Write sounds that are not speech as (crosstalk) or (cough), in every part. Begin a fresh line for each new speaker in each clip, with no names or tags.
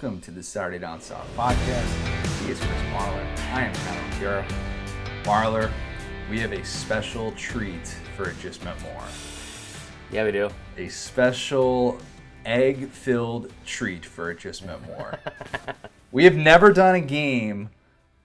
welcome to the Saturday Down South podcast. He is Chris Marler. I am Tyler Kira. Marler, we have a special treat for It Just Meant More.
Yeah, we do.
A special egg filled treat for It Just Meant More. (laughs) we have never done a game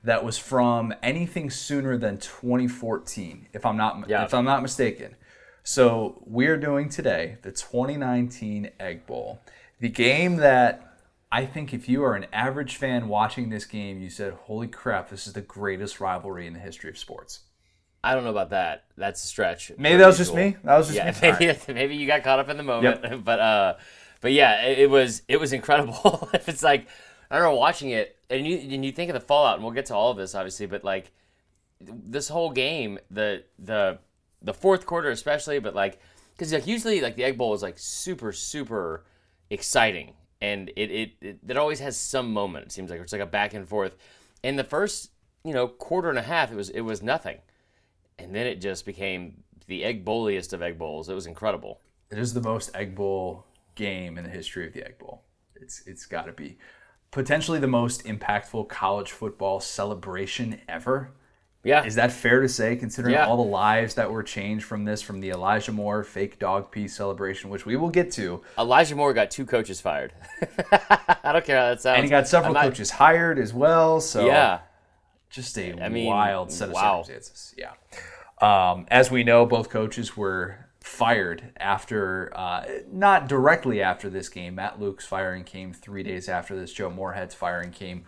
that was from anything sooner than 2014, if I'm not
Yeah.
if I'm not mistaken. So we're doing today the 2019 Egg Bowl, the game that I think if you are an average fan watching this game, you said, "Holy crap, this is the greatest rivalry in the history of sports."
I don't know about that. That's a stretch.
Maybe that was just me. That was just
Yeah,
me. (laughs)
Maybe,
right.
maybe you got caught up in the moment, (laughs) but uh, but yeah, it, it was it was incredible. (laughs) it's like I remember watching it, and you and you think of the fallout, and we'll get to all of this obviously, but like this whole game, the the the fourth quarter especially, but like because like usually like the Egg Bowl is like super super exciting, and it it, it it always has some moment. It seems like it's like a back and forth. In the first you know quarter and a half, it was it was nothing, and then it just became the Egg Bowliest of Egg Bowls. It was incredible.
It is the most Egg Bowl game in the history of the Egg Bowl. It's it's got to be potentially the most impactful college football celebration ever.
Yeah,
Is that fair to say, considering
Yeah.
all the lives that were changed from this, from the Elijah Moore fake dog piece celebration, which we will get to,
Elijah Moore got two coaches fired. (laughs) I don't care how that sounds.
and he got several
not-
coaches hired as well. So
Yeah,
just a
I mean,
wild set of
wow.
circumstances. Yeah. Um, as we know, both coaches were fired after, uh, not directly after this game. Matt Luke's firing came three days after this. Joe Moorhead's firing came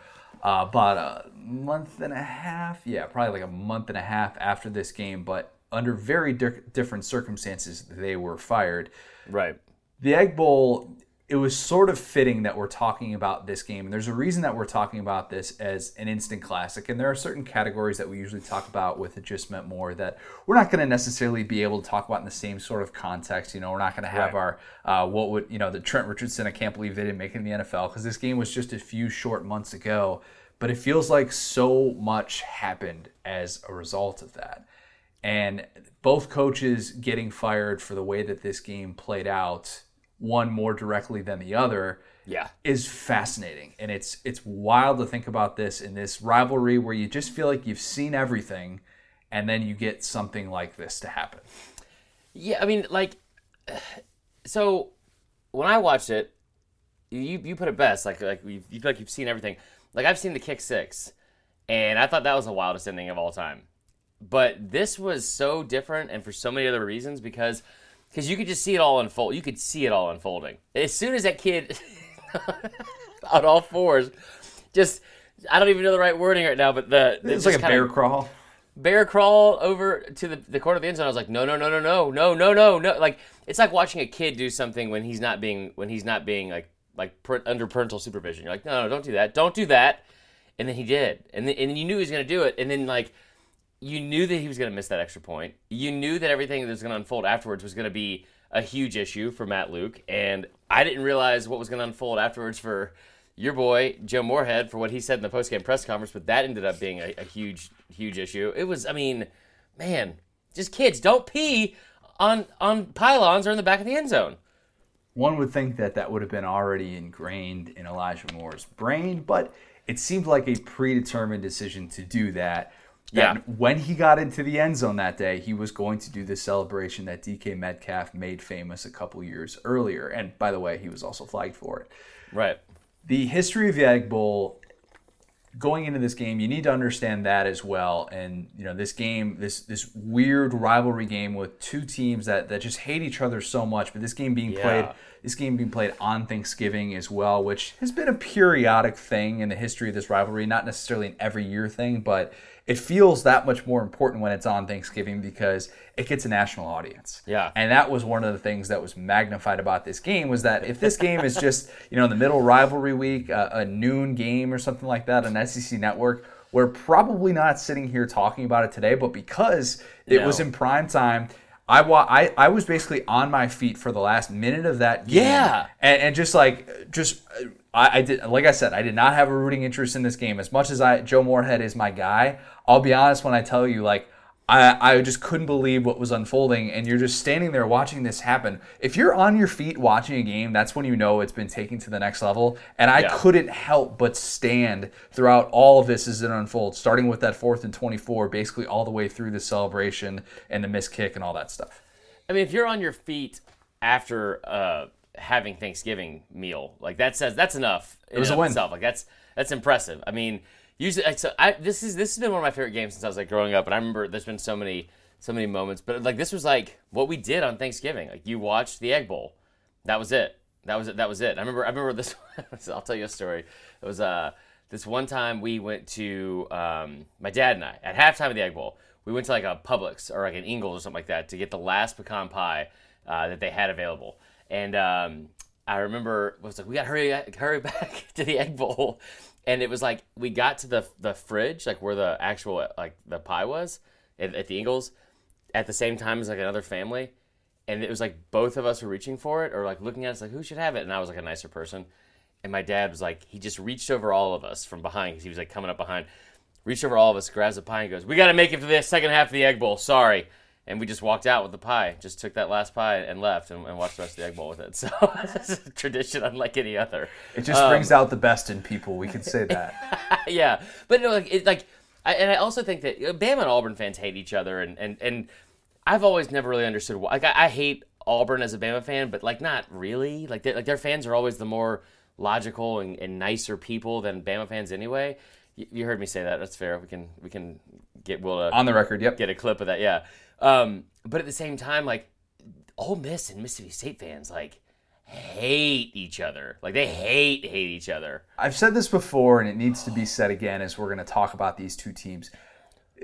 uh, about a month and a half. Yeah, probably like a month and a half after this game, but under very di- different circumstances, they were fired
right.
the Egg Bowl, it was sort of fitting that we're talking about this game. And there's a reason that we're talking about this as an instant classic. And there are certain categories that we usually talk about with It Just Meant More that we're not going to necessarily be able to talk about in the same sort of context. You know, we're not going to have
Right.
our, uh, what would, you know, the Trent Richardson, I can't believe they didn't make it in the NFL because this game was just a few short months ago. But it feels like so much happened as a result of that and both coaches getting fired for the way that this game played out one more directly than the other
Yeah.
is fascinating and it's it's wild to think about this in this rivalry where you just feel like you've seen everything and then you get something like this to happen
Yeah, I mean, like, (sighs) so when I watched it, you you put it best. Like like you, you feel like you've seen everything. Like I've seen the kick six, and I thought that was the wildest ending of all time. But this was so different, and for so many other reasons, because because you could just see it all unfold. You could see it all unfolding as soon as that kid (laughs) on all fours, just I don't even know the right wording right now, but the, the
it's like a bear crawl
bear crawl over to the, the corner of the end zone. I was like, no, no, no, no, no, no, no, no, no. Like it's like watching a kid do something when he's not being when he's not being like like per, under parental supervision. You're like, no, no, don't do that, don't do that. And then he did, and then and then you knew he was gonna do it, and then like you knew that he was gonna miss that extra point. You knew that everything that was gonna unfold afterwards was gonna be a huge issue for Matt Luke, and I didn't realize what was gonna unfold afterwards for your boy Joe Moorhead for what he said in the postgame press conference, but that ended up being a, a huge, huge issue. It was, I mean, man, just kids don't pee on on pylons or in the back of the end zone.
one would think that that would have been already ingrained in Elijah Moore's brain, but it seemed like a predetermined decision to do that.
Yeah.
When he got into the end zone that day, he was going to do the celebration that DK Metcalf made famous a couple years earlier. And by the way, he was also flagged for it.
Right.
The history of the Egg Bowl going into this game, you need to understand that as well. And you know, this game, this this weird rivalry game with two teams that that just hate each other so much. But this game being
Yeah.
played, this game being played on Thanksgiving as well, which has been a periodic thing in the history of this rivalry. Not necessarily an every year thing, but it feels that much more important when it's on Thanksgiving because it gets a national audience.
Yeah.
And that was one of the things that was magnified about this game was that if this (laughs) game is just, you know, in the middle rivalry week, a, a noon game or something like that on SEC Network, we're probably not sitting here talking about it today, but because it
No.
was in prime time, I, wa- I I was basically on my feet for the last minute of that game.
Yeah.
And, and just like just uh, I, I did like I said, I did not have a rooting interest in this game. As much as I Joe Moorhead is my guy, I'll be honest when I tell you like I, I just couldn't believe what was unfolding. And you're just standing there watching this happen. If you're on your feet watching a game, that's when you know it's been taken to the next level. And I
Yeah.
couldn't help but stand throughout all of this as it unfolds, starting with that fourth and 24, basically all the way through the celebration and the missed kick and all that stuff.
I mean, if you're on your feet after uh, having Thanksgiving meal, like that says that's enough. It
was a win.
Itself. Like that's that's impressive. I mean, usually, like, so I this is this has been one of my favorite games since I was like growing up, and I remember there's been so many so many moments, but like this was like what we did on Thanksgiving. Like you watched the Egg Bowl, that was it. That was it. That was it. I remember. I remember this. (laughs) I'll tell you a story. It was uh this one time we went to um, my dad and I at halftime of the Egg Bowl. We went to like a Publix or like an Ingles or something like that to get the last pecan pie uh, that they had available. And um, I remember it was like we got to hurry hurry back (laughs) to the Egg Bowl, and it was like we got to the the fridge like where the actual like the pie was at, at the Ingles at the same time as like another family. And it was like both of us were reaching for it or like looking at us like who should have it? And i was like a nicer person. And my dad was like he just reached over all of us from behind because he was like coming up behind. Reached over all of us grabs a pie and goes we got to make it to the second half of the egg bowl sorry and we just walked out with the pie just took that last pie and left and, and watched the rest of the egg bowl with it (laughs) so it's a tradition unlike any other
It just
Um,
brings out the best in people. We can say (laughs) that.
yeah, but no, like it, like, I, and I also think that uh, Bama and Auburn fans hate each other, and and and I've always never really understood why. Like, I, I hate Auburn as a Bama fan, but like not really. Like, like their fans are always the more logical and, and nicer people than Bama fans anyway. You, you heard me say that. That's fair. We can we can get Will
On the record, yep.
get a clip of that. Yeah. Um, but at the same time, like Ole Miss and Mississippi State fans like hate each other. Like they hate hate each other.
I've said this before, and it needs to be said again as we're going to talk about these two teams.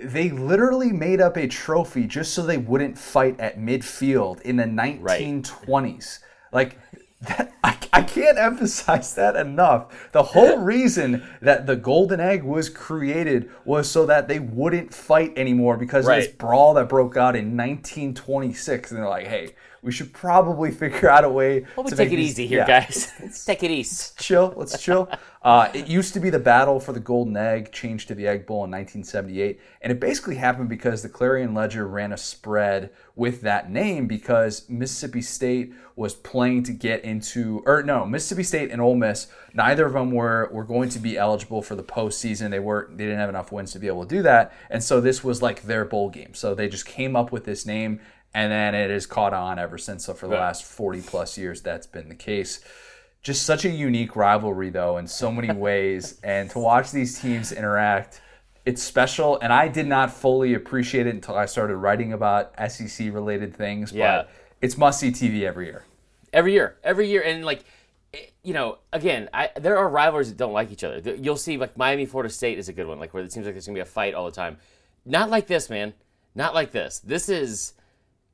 They literally made up a trophy just so they wouldn't fight at midfield in the 1920s. Like, that, I, I can't emphasize that enough. The whole (laughs) reason that the golden egg was created was so that they wouldn't fight anymore because of this brawl that broke out in 1926. And they're like, hey, we should probably (laughs) figure out a way
Well, we
to
take it
these-
easy here,
yeah.
guys. (laughs) Let's take it easy.
chill. Let's chill. (laughs) Uh, it used to be the battle for the golden egg, changed to the Egg Bowl in 1978, and it basically happened because the Clarion Ledger ran a spread with that name because Mississippi State was playing to get into, or no, Mississippi State and Ole Miss. Neither of them were were going to be eligible for the postseason. They were they didn't have enough wins to be able to do that, and so this was like their bowl game. So they just came up with this name. And then it has caught on ever since. So for the last 40 plus years, that's been the case just such a unique rivalry though in so many (laughs) ways and to watch these teams interact it's special and i did not fully appreciate it until i started writing about sec related things
Yeah.
but it's must see tv every year
Every year, every year, and like, you know, again, I, there are rivalries that don't like each other. You'll see, like Miami, Florida State is a good one, like where it seems like there's gonna be a fight all the time. Not like this, man. Not like this. This is,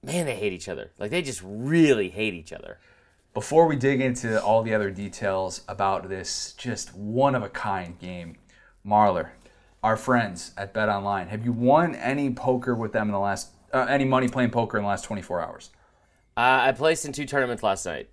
man, they hate each other. Like they just really hate each other.
before we dig into all the other details about this just one of a kind game marler our friends at bet online have you won any poker with them in the last uh, any money playing poker in the last 24 hours
Uh, I placed in two tournaments last night.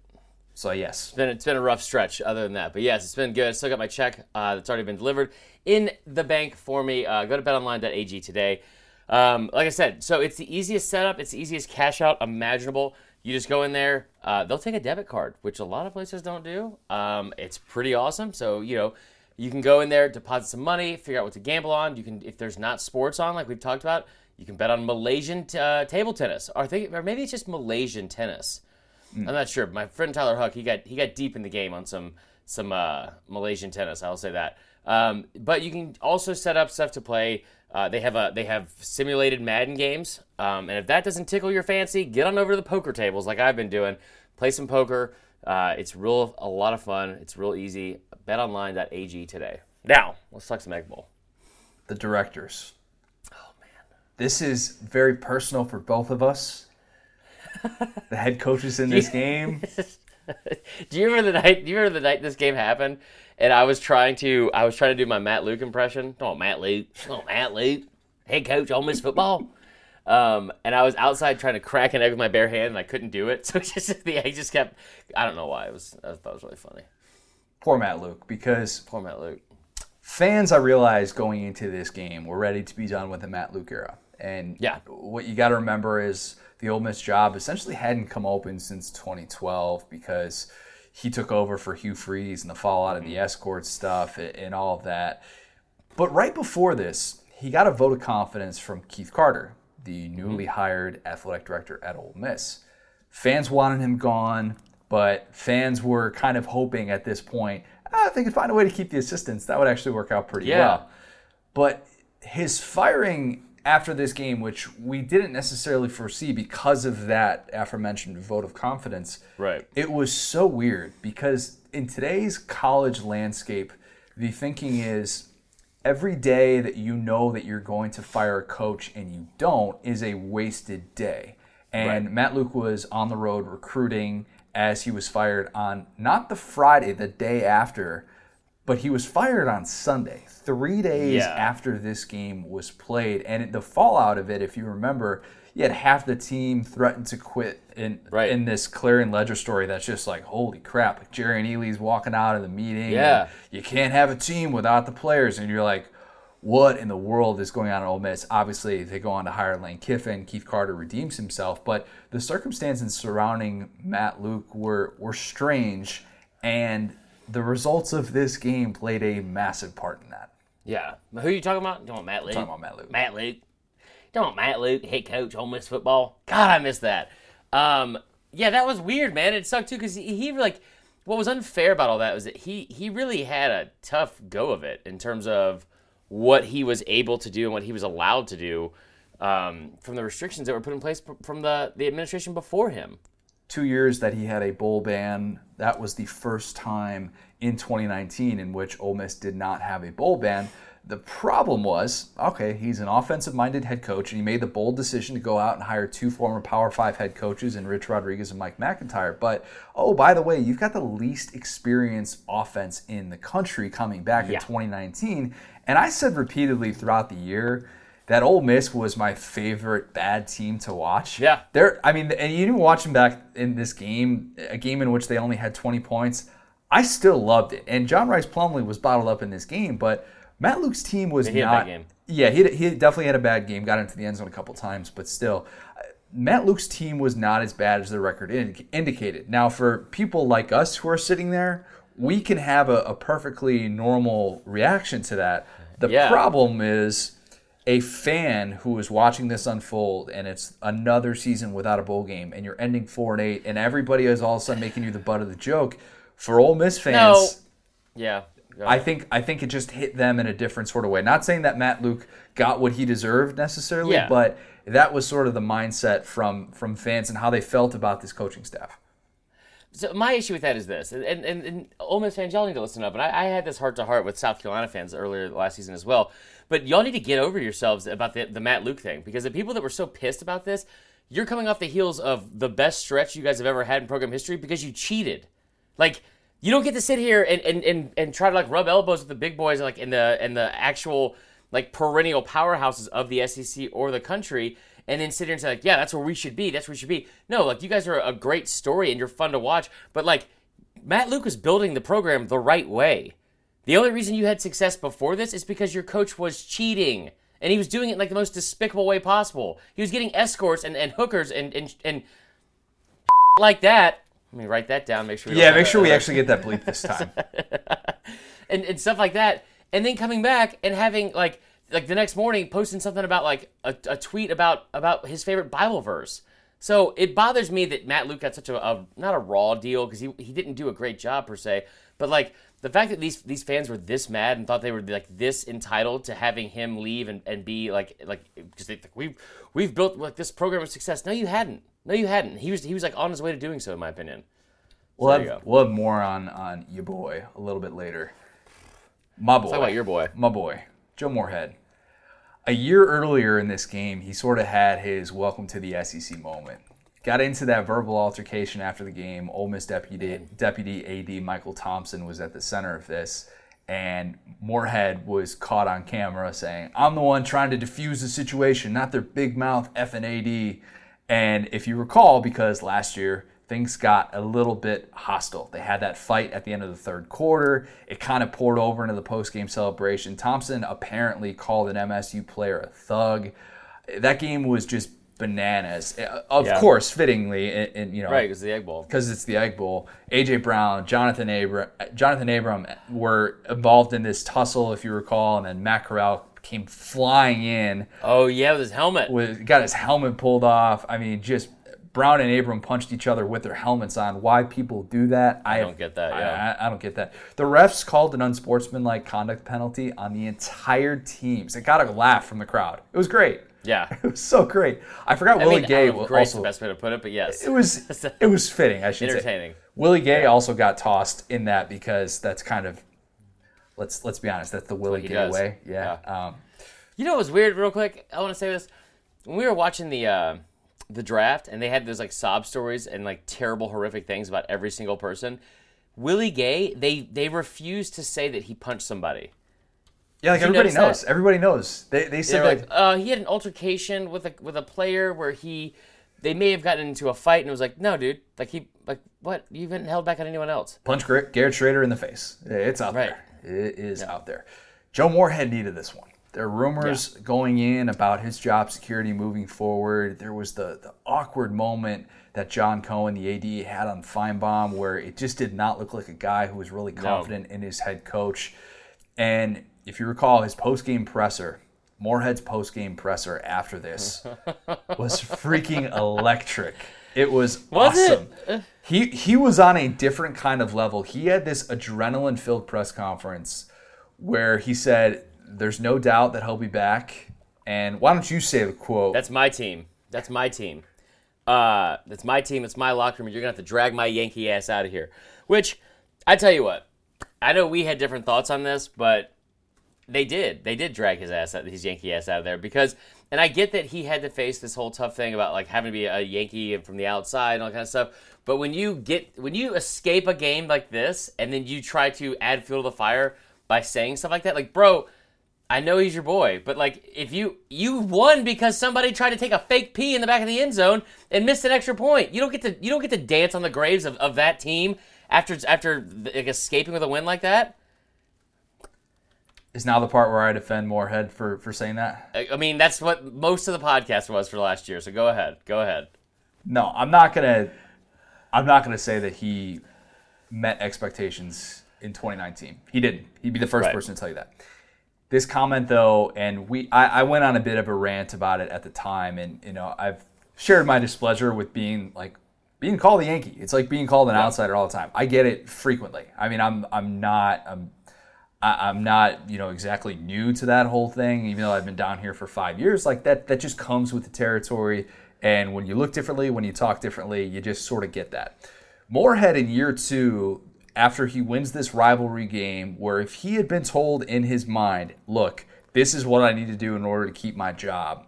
so yes
It's been it's been a rough stretch other than that, but yes, it's been good. I still got my check uh, that's already been delivered in the bank for me. Uh, go to betonline.ag today. Um, like I said, so it's the easiest setup. It's the easiest cash out imaginable. You just go in there. Uh, they'll take a debit card, which a lot of places don't do. Um, it's pretty awesome. So you know, you can go in there, deposit some money, figure out what to gamble on. You can, if there's not sports on, like we've talked about, you can bet on Malaysian t- uh, table tennis, or think, or maybe it's just Malaysian tennis. I'm not sure. My friend Tyler Huck, he got he got deep in the game on some some uh, Malaysian tennis. I'll say that. Um, but you can also set up stuff to play. Uh, they have a they have simulated Madden games, um, and if that doesn't tickle your fancy, get on over to the poker tables like I've been doing. Play some poker. Uh, it's real a lot of fun. It's real easy. BetOnline.ag today. Now let's talk some Egg Bowl.
the directors. Oh man, this is very personal for both of us. (laughs) the head coaches in this game. (laughs)
Do you remember the night? Do you remember the night this game happened? And I was trying to, I was trying to do my Matt Luke impression. Oh, Matt Luke. Oh, Matt Luke, head coach, Ole Miss football. Um, and I was outside trying to crack an egg with my bare hand, and I couldn't do it. (laughs) So just the egg just kept. I don't know why. It was. I thought it was really funny.
Poor Matt Luke, because
Poor Matt Luke.
fans, I realized going into this game, were ready to be done with the Matt Luke era. And
Yeah.
what you got to remember is the Ole Miss job essentially hadn't come open since 2012 because he took over for Hugh Freeze and the fallout of the escort stuff and, and all of that. But right before this, he got a vote of confidence from Keith Carter, the newly hired athletic director at Ole Miss. Fans wanted him gone, but fans were kind of hoping at this point, ah, if they could find a way to keep the assistants, that would actually work out pretty
Yeah.
well. But his firing after this game, which we didn't necessarily foresee because of that aforementioned vote of confidence,
Right.
it was so weird because in today's college landscape, the thinking is every day that you know that you're going to fire a coach and you don't is a wasted day. And
Right.
Matt Luke was on the road recruiting as he was fired on not the Friday, the day after, but he was fired on Sunday, three days
Yeah.
after this game was played. And the fallout of it, if you remember, you had half the team threatened to quit in
Right.
in this Clarion Ledger story. That's just like holy crap! Like Jerrion Ealy's walking out of the meeting.
Yeah.
you can't have a team without the players, and you're like. What in the world is going on at Ole Miss? Obviously, they go on to hire Lane Kiffin. Keith Carter redeems himself, but the circumstances surrounding Matt Luke were were strange, and the results of this game played a massive part in that.
Yeah. Who are you talking about? Don't want Matt Luke.
Talking about Matt Luke.
Matt Luke. Don't want Matt Luke, head coach, Ole Miss football. God, I miss that. Um, yeah, that was weird, man. It sucked too because he, he like what was unfair about all that was that he he really had a tough go of it in terms of what he was able to do and what he was allowed to do um, from the restrictions that were put in place p- from the the administration before him.
two years that he had a bowl ban. That was the first time in 2019 in which Ole Miss did not have a bowl ban. The problem was, okay, he's an offensive-minded head coach, and he made the bold decision to go out and hire two former Power Five head coaches in Rich Rodriguez and Mike MacIntyre. But oh, by the way, you've got the least experienced offense in the country coming back in 2019. And I said repeatedly throughout the year that Ole Miss was my favorite bad team to watch.
Yeah.
They're, I mean, and you didn't watch them back in this game, a game in which they only had 20 points. I still loved it. And John Rhys Plumlee was bottled up in this game, but Matt Luke's team was
he
not. Yeah, he, he definitely had a bad game, got into the end zone a couple times, but still. Matt Luke's team was not as bad as the record indi- indicated. Now, for people like us who are sitting there, we can have a, a perfectly normal reaction to that. The
Yeah.
problem is a fan who is watching this unfold and it's another season without a bowl game and you're ending four and eight and everybody is all of a sudden making you the butt of the joke. For Ole Miss fans,
No. Yeah.
I think I think it just hit them in a different sort of way. Not saying that Matt Luke got what he deserved necessarily,
Yeah.
but that was sort of the mindset from from fans and how they felt about this coaching staff.
So my issue with that is this, and and, and Ole Miss fans, y'all need to listen up. And I, I had this heart to heart with South Carolina fans earlier last season as well. But y'all need to get over yourselves about the the Matt Luke thing because the people that were so pissed about this, you're coming off the heels of the best stretch you guys have ever had in program history because you cheated. Like you don't get to sit here and and, and, and try to like rub elbows with the big boys like in the in the actual like perennial powerhouses of the SEC or the country and then sit here and say like, yeah, that's where we should be. That's where we should be. No, like you guys are a great story and you're fun to watch, but like Matt Luke was building the program the right way. The only reason you had success before this is because your coach was cheating. And he was doing it in like the most despicable way possible. He was getting escorts and, and hookers and, and and (laughs) like that. Let me write that down, make sure we
Yeah, make sure we actually get that bleep this time. (laughs)
and, and stuff like that. And then coming back and having like like the next morning posting something about like a, a tweet about about his favorite Bible verse. So it bothers me that Matt Luke got such a, a not a raw deal because he he didn't do a great job per se, but like the fact that these these fans were this mad and thought they were like this entitled to having him leave and, and be like like because they we've we've built like this program of success. No, you hadn't. No, you hadn't. He was he was like on his way to doing so, in my opinion.
We'll have we'll have more on on your boy a little bit later. My boy.
Talk about your boy.
my boy, Joe Moorhead. A year earlier in this game, he sort of had his welcome to the SEC moment. Got into that verbal altercation after the game. Ole Miss deputy, deputy AD Michael Thompson was at the center of this, and Moorhead was caught on camera saying, "I'm the one trying to defuse the situation, not their big mouth F and AD." And if you recall, because last year things got a little bit hostile. They had that fight at the end of the third quarter. It kind of poured over into the post-game celebration. Thompson apparently called an MSU player a thug. That game was just bananas. Uh, Of
Yeah.
course, fittingly, and, and, you know,
Right, because the Egg Bowl.
because it's the Egg Bowl. AJ Brown, Jonathan Abram, Jonathan Abram were involved in this tussle, if you recall, and then Matt Corral came flying in
Oh yeah, with his helmet.
with got his helmet pulled off. I mean, just Brown and Abram punched each other with their helmets on. Why people do that, I,
don't get that, yeah.
I, I don't get that. The refs called an unsportsmanlike conduct penalty on the entire teams. It got a laugh from the crowd. It was great.
Yeah. (laughs)
It was so great. I forgot
I
Willie
mean,
Gay was also
the best way to put it, but yes.
it was (laughs) it was fitting. I should say.
Entertaining.
say. Willie Gay also got tossed in that because that's kind of let's let's be honest. That's the Willie Gay
does.
way. Yeah. Um,
You know what was weird, real quick? I want to say this. When we were watching the uh, the draft, and they had those like sob stories and like terrible, horrific things about every single person. Willie Gay, they they refused to say that he punched somebody.
Yeah, like everybody knows.
that?
Everybody knows. They they said
They're like, uh, he had an altercation with a with a player where he they may have gotten into a fight, and it was like, no, dude, like he like what? You haven't held back on anyone else.
punch Gar- Garrett Shrader in the face. It's out
Right.
there. It is out there. Joe Moorhead needed this one. There are rumors going in about his job security moving forward. There was the, the awkward moment that John Cohen, the AD, had on Finebaum where it just did not look like a guy who was really confident in his head coach. And if you recall, his post-game presser, Moorhead's post-game presser after this (laughs) was freaking electric. It was,
Was it?
awesome. He he was on a different kind of level. He had this adrenaline-filled press conference where he said, "There's no doubt that he'll be back." And why don't you say the quote?
That's my team. That's my team. Uh, that's my team. It's my locker room. You're gonna have to drag my Yankee ass out of here. Which, I tell you what, I know we had different thoughts on this, but they did. They did drag his ass out, his Yankee ass out of there because, and I get that he had to face this whole tough thing about like having to be a Yankee and from the outside and all kind of stuff. But when you get when you escape a game like this and then you try to add fuel to the fire by saying stuff like that, like bro, I know he's your boy, but like if you you won because somebody tried to take a fake pee in the back of the end zone and missed an extra point. You don't get to you don't get to dance on the graves of, of that team after after like, escaping with a win like that.
Is now the part where I defend Moorhead for for saying that.
I mean, that's what most of the podcast was for last year. So go ahead, go ahead.
No, I'm not gonna. I'm not gonna say that he met expectations in 2019. He didn't. He'd be the first
Right.
person to tell you that. This comment though, and we, I, I went on a bit of a rant about it at the time, and you know, I've shared my displeasure with being like being called a Yankee. It's like being called an outsider all the time. I get it frequently. I mean, I'm I'm not I'm I, I'm not, you know, exactly new to that whole thing, even though I've been down here for five years. Like that, that just comes with the territory. And when you look differently, when you talk differently, you just sort of get that. Moorhead in year two, after he wins this rivalry game, where if he had been told in his mind, look, this is what I need to do in order to keep my job,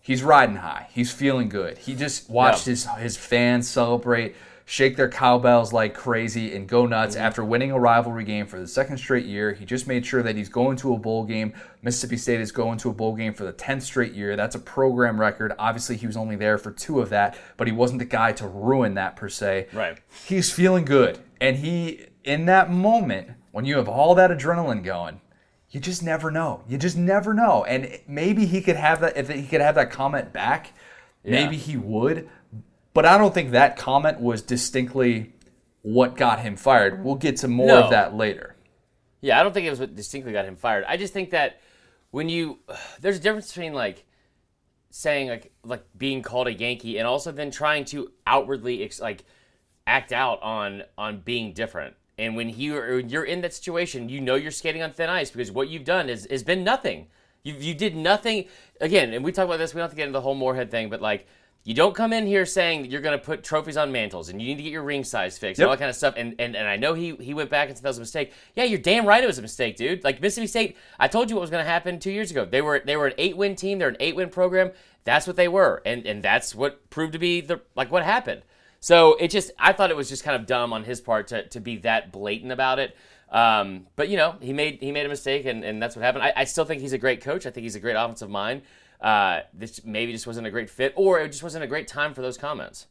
he's riding high. He's feeling good. He just watched
Yeah.
his his fans celebrate, shake their cowbells like crazy, and go nuts
Mm-hmm.
after winning a rivalry game for the second straight year. He just made sure that he's going to a bowl game. Mississippi State is going to a bowl game for the tenth straight year. That's a program record. Obviously, he was only there for two of that, but he wasn't the guy to ruin that per se.
Right.
He's feeling good, and he in that moment when you have all that adrenaline going you just never know. You just never know. And maybe he could have that if he could have that comment back, maybe he would. But I don't think that comment was distinctly what got him fired. We'll get to more
No.
of that later.
Yeah, I don't think it was what distinctly got him fired. I just think that when you (sighs) there's a difference between like saying like like being called a Yankee and also then trying to outwardly ex- like act out on on being different. And when you are, you're in that situation, you know you're skating on thin ice because what you've done is has been nothing. You you did nothing again. And we talk about this. We don't have to get into the whole Moorhead thing, but like. You don't come in here saying that you're going to put trophies on mantles and you need to get your ring size fixed and all that kind of stuff. And, and and I know he he went back and said that was a mistake. Yeah, you're damn right it was a mistake, dude. Like Mississippi State, I told you what was going to happen two years ago. They were they were an eight win team. They're an eight win program. That's what they were, and and that's what proved to be the like what happened. So it just I thought it was just kind of dumb on his part to to be that blatant about it. Um, but you know he made he made a mistake, and, and that's what happened. I, I still think he's a great coach. I think he's a great offensive mind. Uh, this maybe just wasn't a great fit, or it just wasn't a great time for those comments.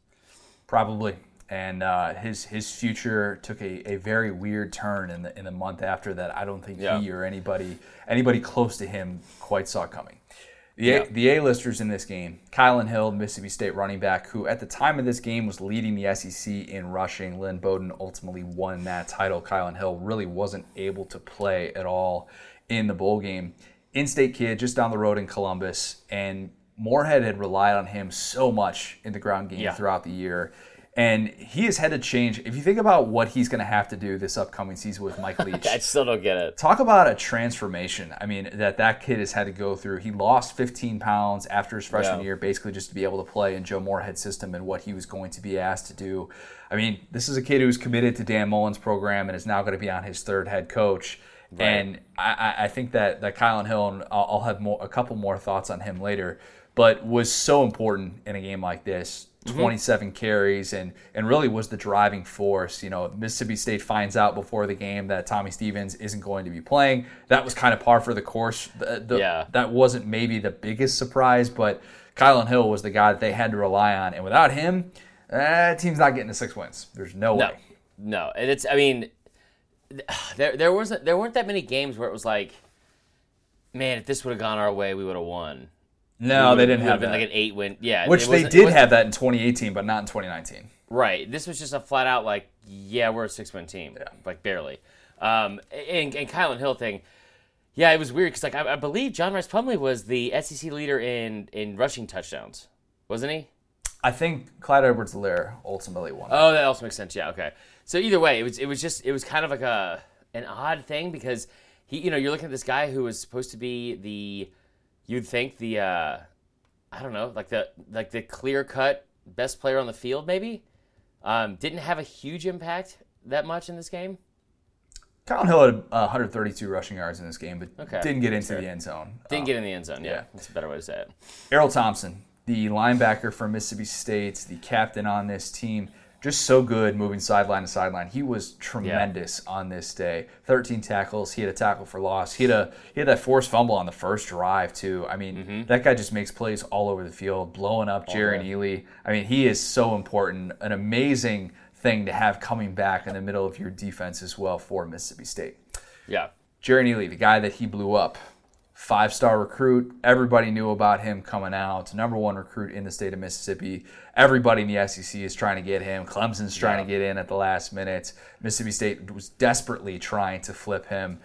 Probably. and uh, his his future took a, a very weird turn in the in the month after that. I don't think
Yeah.
he or anybody anybody close to him quite saw coming. The
Yeah.
A, the A-listers in this game, Kylan Hill, Mississippi State running back, who at the time of this game was leading the SEC in rushing. Lynn Bowden ultimately won that title. Kylan Hill really wasn't able to play at all in the bowl game. In-state kid, just down the road in Columbus, and Moorhead had relied on him so much in the ground game
Yeah.
throughout the year. And he has had to change. If you think about what he's going to have to do this upcoming season with Mike (laughs) Leach,
I still don't get it.
Talk about a transformation. I mean, that that kid has had to go through. He lost 15 pounds after his freshman
Yeah.
year, basically just to be able to play in Joe Moorhead's system and what he was going to be asked to do. I mean, this is a kid who's committed to Dan Mullen's program and is now going to be on his third head coach. And I, I- think that that Kylan Hill, and I'll, have more, a couple more thoughts on him later, but was so important in a game like this. Mm-hmm. 27 carries and and really was the driving force. You know, Mississippi State finds out before the game that Tommy Stevens isn't going to be playing. That was kind of par for the course. The, the-
Yeah.
That wasn't maybe the biggest surprise, but Kylan Hill was the guy that they had to rely on. And without him, that team's not getting to six wins. There's no,
No,
way.
no, and it's. I mean, (sighs) there there wasn't there weren't that many games where it was like, man, if this would have gone our way, we would have won.
No, they didn't have it
been
that.
like an eight win. Yeah,
Which they did have that in 2018, but not in 2019.
Right. This was just a flat out like, yeah, we're a six win team.
Yeah.
Like barely. Um, and, and Kylan Hill thing, yeah, it was weird because like I, I believe John Rhys Plumlee was the SEC leader in in rushing touchdowns, wasn't he?
I think Clyde Edwards-Helaire ultimately won.
Oh, that also makes sense. Yeah. Okay. So either way, it was it was just it was kind of like a an odd thing because he you know you're looking at this guy who was supposed to be the you'd think the uh, I don't know like the like the clear cut best player on the field maybe um, didn't have a huge impact that much in this game.
Kylan Hill had uh, 132 rushing yards in this game, but
Okay.
didn't get into
Fair.
the end zone.
Didn't get in the end zone. Yeah,
yeah.
that's a better way to say it.
Erroll Thompson, the linebacker from Mississippi State, the captain on this team, just so good moving sideline to sideline. He was tremendous on this day. 13 tackles. He had a tackle for loss. He had a he had that forced fumble on the first drive too. I mean,
Mm-hmm.
that guy just makes plays all over the field, blowing up
right.
Neely. I mean, he is so important. An amazing thing to have coming back in the middle of your defense as well for Mississippi State.
Yeah,
Jerrion Ealy, the guy that he blew up, five star recruit. Everybody knew about him coming out. Number one recruit in the state of Mississippi. Everybody in the SEC is trying to get him. Clemson's trying to get in at the last minute. Mississippi State was desperately trying to flip him.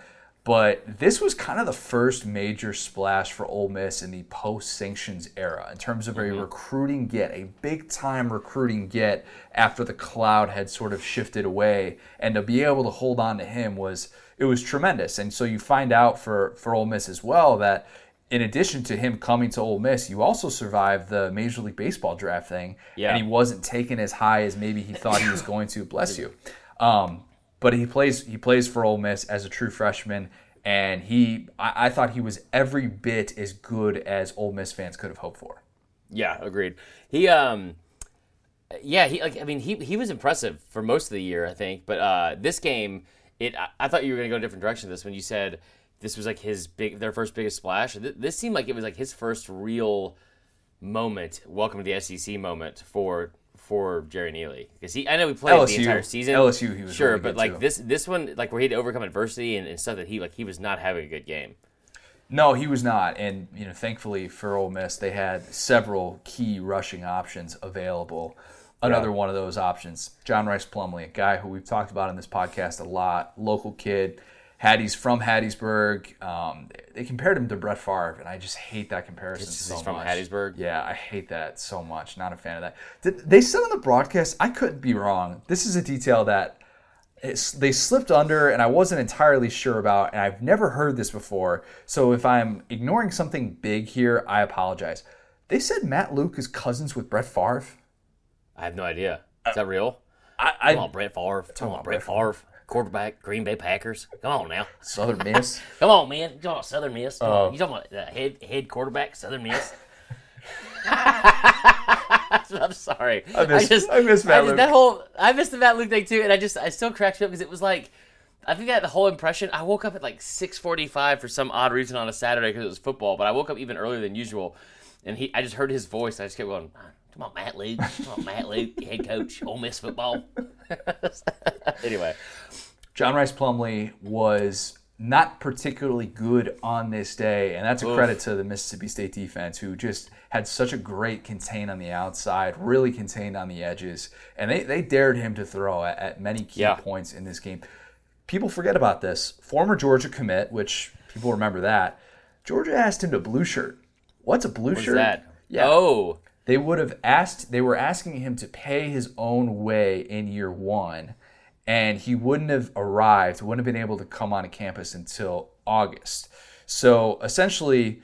But this was kind of the first major splash for Ole Miss in the post sanctions era in terms of a mm-hmm. recruiting get, a big time recruiting get after the cloud had sort of shifted away. And to be able to hold on to him was it was tremendous. And so you find out for, for Ole Miss as well that in addition to him coming to Ole Miss, you also survived the Major League Baseball draft thing.
Yeah.
And he wasn't taken as high as maybe he thought he was (laughs) going to. Bless you. Um, but he plays he plays for Ole Miss as a true freshman, and he I, I thought he was every bit as good as Ole Miss fans could have hoped for.
yeah, agreed. He um, yeah, he like I mean he he was impressive for most of the year I think, but uh, this game it I, I thought you were gonna go a different direction. This when you said this was like his big their first biggest splash. Th- This seemed like it was like his first real moment, welcome to the SEC moment for for Jerrion Ealy because he I know he played the entire season.
LSU he was
sure,
really
but like
too.
this this one like where he had to overcome adversity and, and stuff that he like he was not having a good game.
No, he was not, and you know, thankfully for Ole Miss, they had several key rushing options available. Another one of those options, John Rhys Plumlee, a guy who we've talked about in this podcast a lot, local kid. Hattie's from Hattiesburg. Um, they compared him to Brett Favre, and I just hate that comparison
He's
so
from
much.
Hattiesburg?
Yeah, I hate that so much. Not a fan of that. Did, they said on the broadcast, I couldn't be wrong. This is a detail that it's, they slipped under and I wasn't entirely sure about, and I've never heard this before. So if I'm ignoring something big here, I apologize. They said Matt Luke is cousins with Brett Favre.
I have no idea. Is that uh, real?
I, I
Come on, Brett Favre. Come on, Brett Favre. Quarterback, Green Bay Packers. Come on now.
Southern Miss. (laughs)
Come on, man. You talking about Southern Miss?
Oh.
You talking about the head head quarterback, Southern Miss? (laughs) (laughs) I'm sorry.
I miss- I miss Matt
just-
Luke.
That whole I missed the Matt Luke thing too, and I just I still cracked me up because it was like I think that the whole impression. I woke up at like 6:45 for some odd reason on a Saturday because it was football, but I woke up even earlier than usual, and he I just heard his voice. I just kept going. Come on, Matt Luke. Come on, Matt Luke, head coach, Ole Miss football. (laughs) anyway,
John Rhys Plumlee was not particularly good on this day, and that's a credit to the Mississippi State defense, who just had such a great contain on the outside, really contained on the edges, and they, they dared him to throw at, at many key
Yeah.
points in this game. People forget about this. Former Georgia commit, which people remember that, Georgia asked him to blue shirt. What's a blue
what's
shirt?
that?
Yeah.
Oh,
they would have asked they were asking him to pay his own way in year one and he wouldn't have arrived wouldn't have been able to come on campus until august so essentially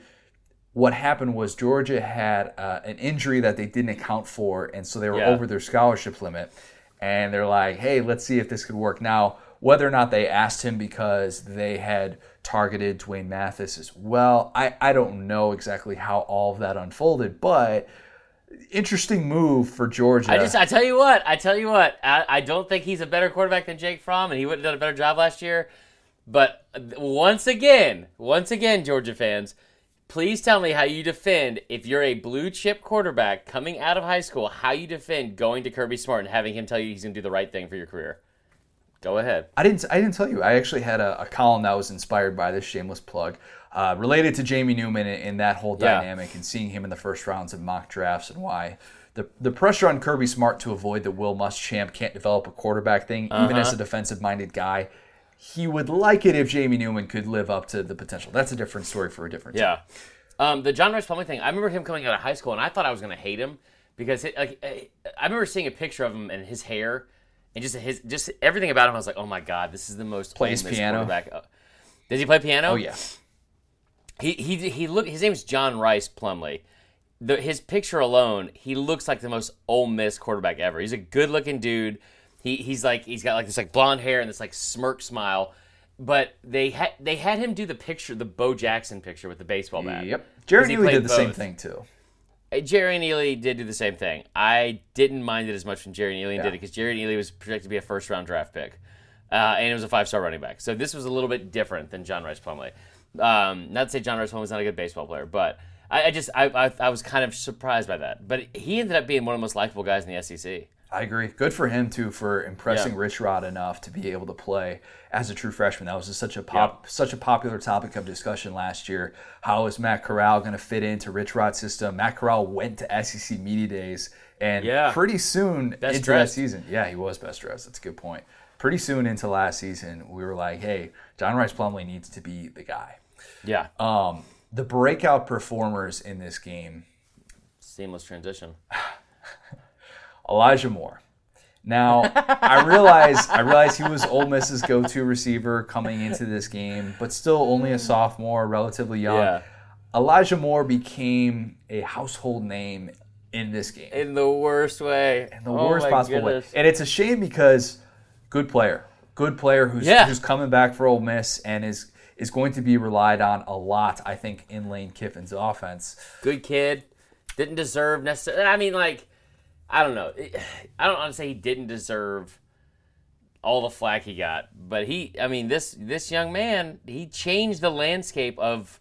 what happened was georgia had uh, an injury that they didn't account for and so they were
Yeah.
over their scholarship limit and they're like hey let's see if this could work now whether or not they asked him because they had targeted D'Wan Mathis as well, I, I don't know exactly how all of that unfolded, but interesting move for Georgia.
I just I tell you what, I tell you what, I, I don't think he's a better quarterback than Jake Fromm, and he would have done a better job last year. But once again, once again, Georgia fans, please tell me how you defend if you're a blue chip quarterback coming out of high school, how you defend going to Kirby Smart and having him tell you he's going to do the right thing for your career. Go ahead.
I didn't. I didn't tell you. I actually had a, a column that was inspired by this shameless plug, uh, related to Jamie Newman and, that whole
Yeah.
dynamic, and seeing him in the first rounds of mock drafts, and why the the pressure on Kirby Smart to avoid the Will Muschamp can't develop a quarterback thing, even as a defensive minded guy. He would like it if Jamie Newman could live up to the potential. That's a different story for a different. time.
Yeah. Um, the John Rhys Plumlee thing, I remember him coming out of high school, and I thought I was going to hate him because it, like I remember seeing a picture of him and his hair and just his just everything about him. I was like, oh my god, this is the most
Plays piano?
quarterback. Uh, Does he play piano?
Oh yeah.
He he he look. His name is John Rhys Plumlee. The, his picture alone, he looks like the most Ole Miss quarterback ever. He's a good looking dude. He he's like he's got like this like blonde hair and this like smirk smile. But they had they had him do the picture, the Bo Jackson picture with the baseball bat.
Yep. Jerrion
Ealy
did the same thing too.
Uh, Jerrion Ealy did do the same thing. I didn't mind it as much when Jerrion Ealy did it because Jerrion Ealy was projected to be a first round draft pick, uh, and it was a five star running back. So this was a little bit different than John Rhys Plumlee. Um, not to say John Rhys Plumlee's not a good baseball player, but I, I just I, I I was kind of surprised by that. But he ended up being one of the most likable guys in the SEC.
I agree. Good for him too for impressing
Yeah.
Rich Rod enough to be able to play as a true freshman. That was just such a pop, such a popular topic of discussion last year. How is Matt Corral going to fit into Rich Rod's system? Matt Corral went to SEC media days, and
Yeah.
pretty soon
Best
into
dressed.
that season, yeah, he was best dressed. That's a good point. Pretty soon into last season, we were like, hey, John Rhys Plumlee needs to be the guy.
Yeah,
Um, the breakout performers in this game
seamless transition. (sighs)
Elijah Moore. Now, I realize I realize he was Ole Miss's go-to receiver coming into this game, but still only a sophomore, relatively young.
Yeah.
Elijah Moore became a household name in this game,
In the worst way.
in the worst possible
goodness.
way. And it's a shame because good player, good player who's
Yeah.
who's coming back for Ole Miss and is is going to be relied on a lot. I think in Lane Kiffin's offense.
good kid. Didn't deserve necessarily. I mean, like, I don't know. (sighs) I don't want to say he didn't deserve all the flack he got, but he. I mean, this this young man, he changed the landscape of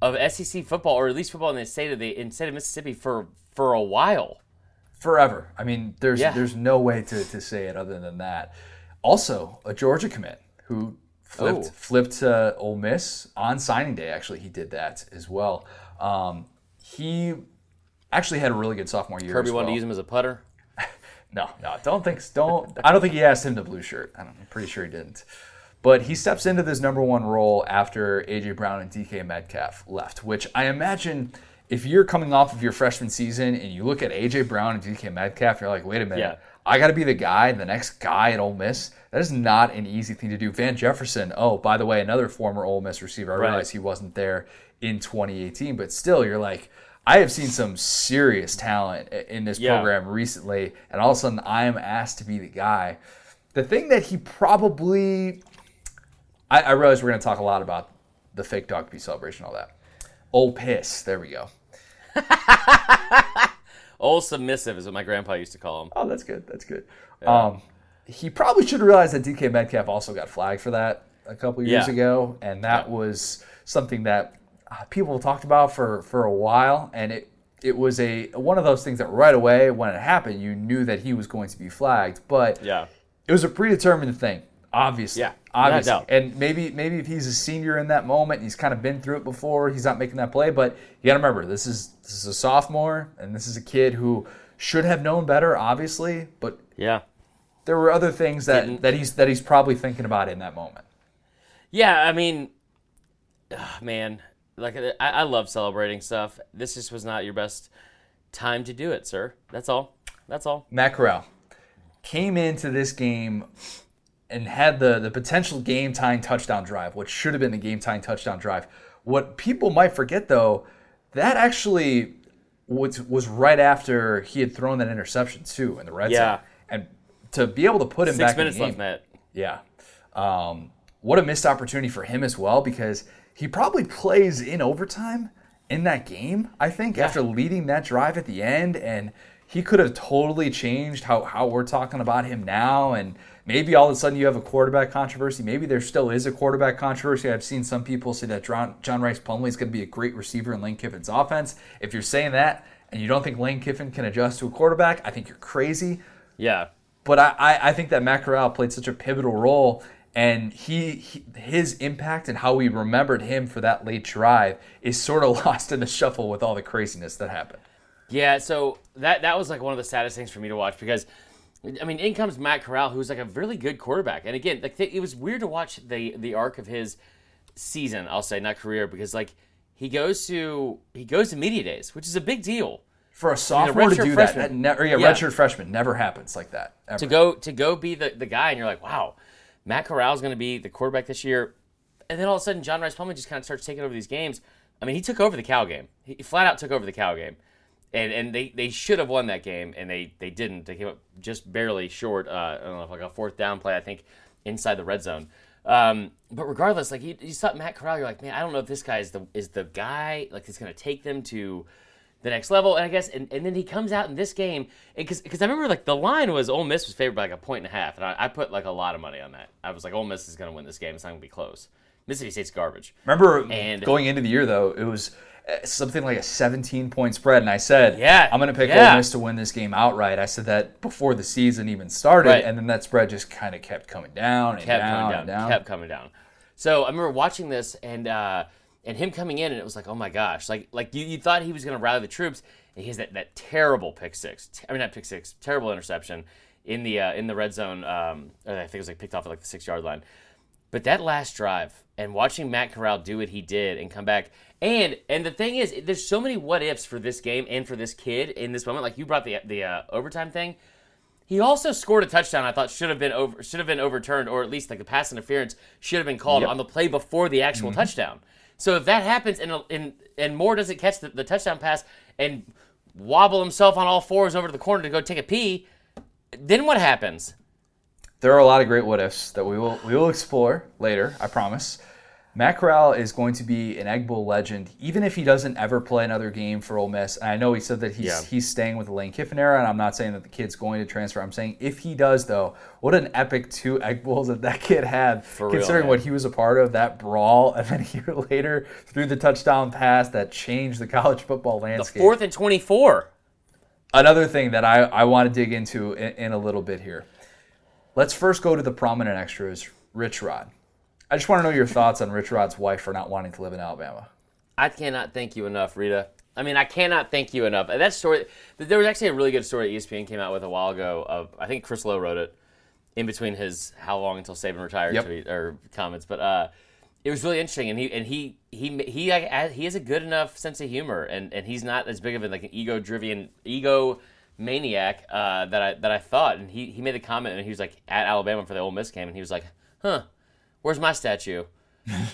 of SEC football, or at least football in the state of the in state of Mississippi for for a while.
forever. I mean, there's
Yeah.
there's no way to, to say it other than that. Also, a Georgia commit who flipped
Oh.
flipped to Ole Miss on signing day. Actually, he did that as well. Um, he actually had a really good sophomore year.
Kirby wanted to use him as a putter. (laughs)
No, no, don't think. Don't. I don't think he asked him to blue shirt. I'm pretty sure he didn't. But he steps into this number one role after AJ Brown and DK Metcalf left, which I imagine if you're coming off of your freshman season and you look at AJ Brown and DK Metcalf, you're like, wait a minute,
Yeah.
I got to be the guy, the next guy at Ole Miss. That is not an easy thing to do. Van Jefferson, oh, by the way, another former Ole Miss receiver. I
Right.
realize he wasn't there in 2018, but still, you're like, I have seen some serious talent in this
Yeah.
program recently, and all of a sudden I am asked to be the guy. The thing that he probably, I, I realize we're going to talk a lot about the fake dog piece celebration, all that. Old piss. There we go. (laughs)
Old submissive is what my grandpa used to call him.
Oh, that's good. That's good. Um, he probably should realize that DK Metcalf also got flagged for that a couple years
Yeah.
ago, and that was something that uh, people talked about for for a while, and it it was a one of those things that right away when it happened, you knew that he was going to be flagged. But
Yeah.
it was a predetermined thing, obviously.
Yeah,
obviously.
no doubt.
And maybe maybe if he's a senior in that moment, he's kind of been through it before. He's not making that play, but you got to remember this is this is a sophomore, and this is a kid who should have known better, obviously. But
Yeah.
There were other things that,
Didn't.
that he's that he's probably thinking about in that moment.
Yeah, I mean, ugh, man, like uh, I, I love celebrating stuff. This just was not your best time to do it, sir. That's all. That's all.
Matt Corral came into this game and had the, the potential game tying touchdown drive, which should have been the game tying touchdown drive. What people might forget though, that actually was, was right after he had thrown that interception too in the red
Yeah.
zone. To be able to put him
Six
back
minutes
in the
left,
game,
Matt.
yeah. Um, what a missed opportunity for him as well because he probably plays in overtime in that game, I think, after leading that drive at the end. And he could have totally changed how, how we're talking about him now. And maybe all of a sudden you have a quarterback controversy. Maybe there still is a quarterback controversy. I've seen some people say that John, John Rhys Plumlee is going to be a great receiver in Lane Kiffin's offense. If you're saying that and you don't think Lane Kiffin can adjust to a quarterback, I think you're crazy
Yeah.
But I, I, I think that Matt Corral played such a pivotal role, and he, he his impact and how we remembered him for that late drive is sort of (laughs) lost in the shuffle with all the craziness that happened.
Yeah, so that that was like one of the saddest things for me to watch because, I mean, in comes Matt Corral, who's like a really good quarterback, and again, like it was weird to watch the the arc of his season. I'll say not career because like he goes to he goes to media days, which is a big deal.
For a sophomore to do
freshman.
that, that ne- or yeah,
Yeah.
redshirt freshman never happens like that. Ever.
to go to go be the, the guy and you're like wow matt corral's going to be the quarterback this year and then all of a sudden john Rhys Plumlee just kind of starts taking over these games i mean he took over the cow game he flat out took over the cow game and and they, they should have won that game and they they didn't they came up just barely short uh, i don't know like a fourth down play i think inside the red zone um, but regardless like you, you saw matt corral you're like man i don't know if this guy is the is the guy like that's going to take them to the next level. And I guess, and, and then he comes out in this game because because I remember like the line was Ole Miss was favored by like a point and a half, and I, I put like a lot of money on that. I was like, Ole Miss is going to win this game. It's not going to be close. Mississippi State's garbage.
Remember
And-
going into the year though, it was uh, something like a 17 point spread, and I said,
Yeah,
I'm going to pick
yeah.
Ole Miss to win this game outright." I said that before the season even started,
Right.
and then that spread just kind of kept coming down and
kept
down,
coming down,
down.
kept coming down. So I remember watching this and uh, and him coming in, and it was like, oh my gosh, like like you, you thought he was going to rally the troops, and he has that, that terrible pick six. I mean, not pick six, terrible interception in the uh, in the red zone. Um, I think it was like picked off at like the six yard line. But that last drive and watching Matt Corral do what he did and come back, and and the thing is, there's so many what ifs for this game and for this kid in this moment. Like you brought the the uh, overtime thing. He also scored a touchdown. I thought should have been over should have been overturned, or at least like the pass interference should have been called
Yep.
on the play before the actual touchdown. So if that happens and and and Moore doesn't catch the, the touchdown pass and wobble himself on all fours over to the corner to go take a pee, then what happens?
There are a lot of great what ifs that we will we will explore later. I promise. Matt Corral is going to be an Egg Bowl legend, even if he doesn't ever play another game for Ole Miss. And I know he said that he's
Yeah.
he's staying with the Lane Kiffin era, and I'm not saying that the kid's going to transfer. I'm saying if he does, though, what an epic two Egg Bowls that that kid had,
real,
considering
man.
what he was a part of, that brawl, (laughs) and then a year later through the touchdown pass that changed the college football landscape.
The Fourth and twenty four.
Another thing that I, I want to dig into in, in a little bit here. Let's first go to the prominent extras, Rich Rod. I just want to know your thoughts on Rich Rod's wife for not wanting to live in Alabama.
I cannot thank you enough, Rita. I mean, I cannot thank you enough. And that story, there was actually a really good story ESPN came out with a while ago. Of I think Chris Low wrote it in between his "How long until Saban retired"
Yep.
tweet or comments, but uh, it was really interesting. And he and he he he he has a good enough sense of humor, and, and he's not as big of a like an ego driven ego maniac uh, that I that I thought. And he he made a comment, and he was like at Alabama for the Ole Miss game, and he was like, "Huh, where's my statue?"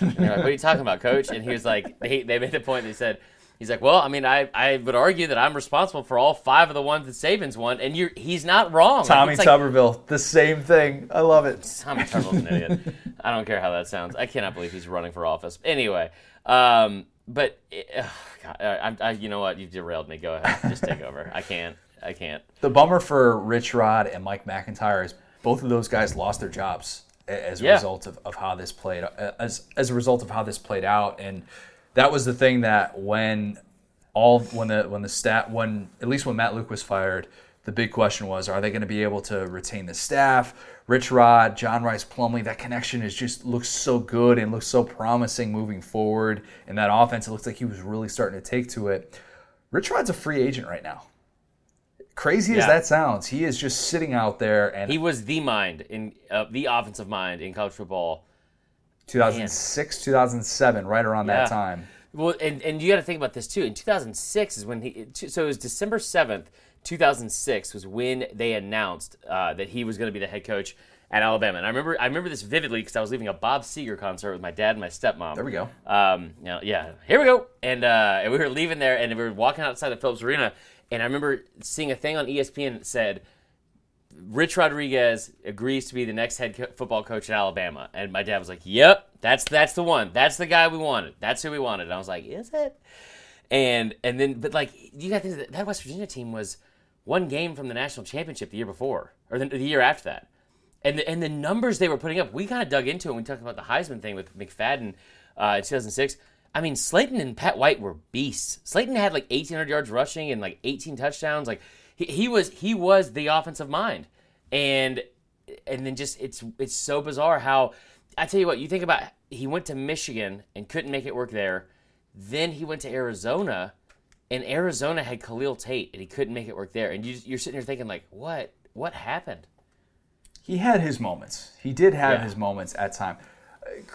And they're like, what are you talking about, coach? And he was like, (laughs) they, they made the point, they said, he's like, well, I mean, I, I would argue that I'm responsible for all five of the ones that Saban's won, and you're he's not wrong.
Tommy
like-
Tuberville, the same thing. I love it.
Tommy (laughs) Tuberville's an idiot. I don't care how that sounds. I cannot believe he's running for office. Anyway, um, but, it, ugh, God, I, I, you know what? You've derailed me. Go ahead. Just take over. I can't. I can't.
The bummer for Rich Rod and Mike MacIntyre is both of those guys lost their jobs as a
Yeah.
result of, of how this played uh, as as a result of how this played out. And that was the thing that when all when the when the stat when at least when Matt Luke was fired, the big question was, are they going to be able to retain the staff? Rich Rod, John Rhys Plumlee that connection is just looks so good and looks so promising moving forward. And that offense, it looks like he was really starting to take to it. Rich Rod's a free agent right now. Crazy as that sounds, he is just sitting out there and
He was the mind in uh, the offensive mind in college football.
2006, 2007, right around
Yeah.
that time.
Well, and, and you got to think about this too. In 2006 is when he, so it was December 7th, 2006 was when they announced uh, that he was going to be the head coach at Alabama. And I remember, I remember this vividly because I was leaving a Bob Seger concert with my dad and my stepmom.
There we go.
Um, you know, yeah, here we go. And, uh, and we were leaving there, and we were walking outside the Phillips Arena, and I remember seeing a thing on ESPN that said, Rich Rodriguez agrees to be the next head co- football coach at Alabama, and my dad was like, "Yep, that's that's the one. That's the guy we wanted. That's who we wanted." And I was like, "Is it?" And and then, but like you got think that West Virginia team was one game from the national championship the year before, or the, the year after that, and the, and the numbers they were putting up, we kind of dug into it. We talked about the Heisman thing with McFadden uh, in 2006. I mean, Slaton and Pat White were beasts. Slaton had like 1,800 yards rushing and like 18 touchdowns. Like he, he was he was the offensive mind, and and then just it's it's so bizarre how I tell you what you think about he went to Michigan and couldn't make it work there, then he went to Arizona, and Arizona had Khalil Tate and he couldn't make it work there, and you you're sitting here thinking like what what happened?
He had his moments. He did have
Yeah.
his moments at time.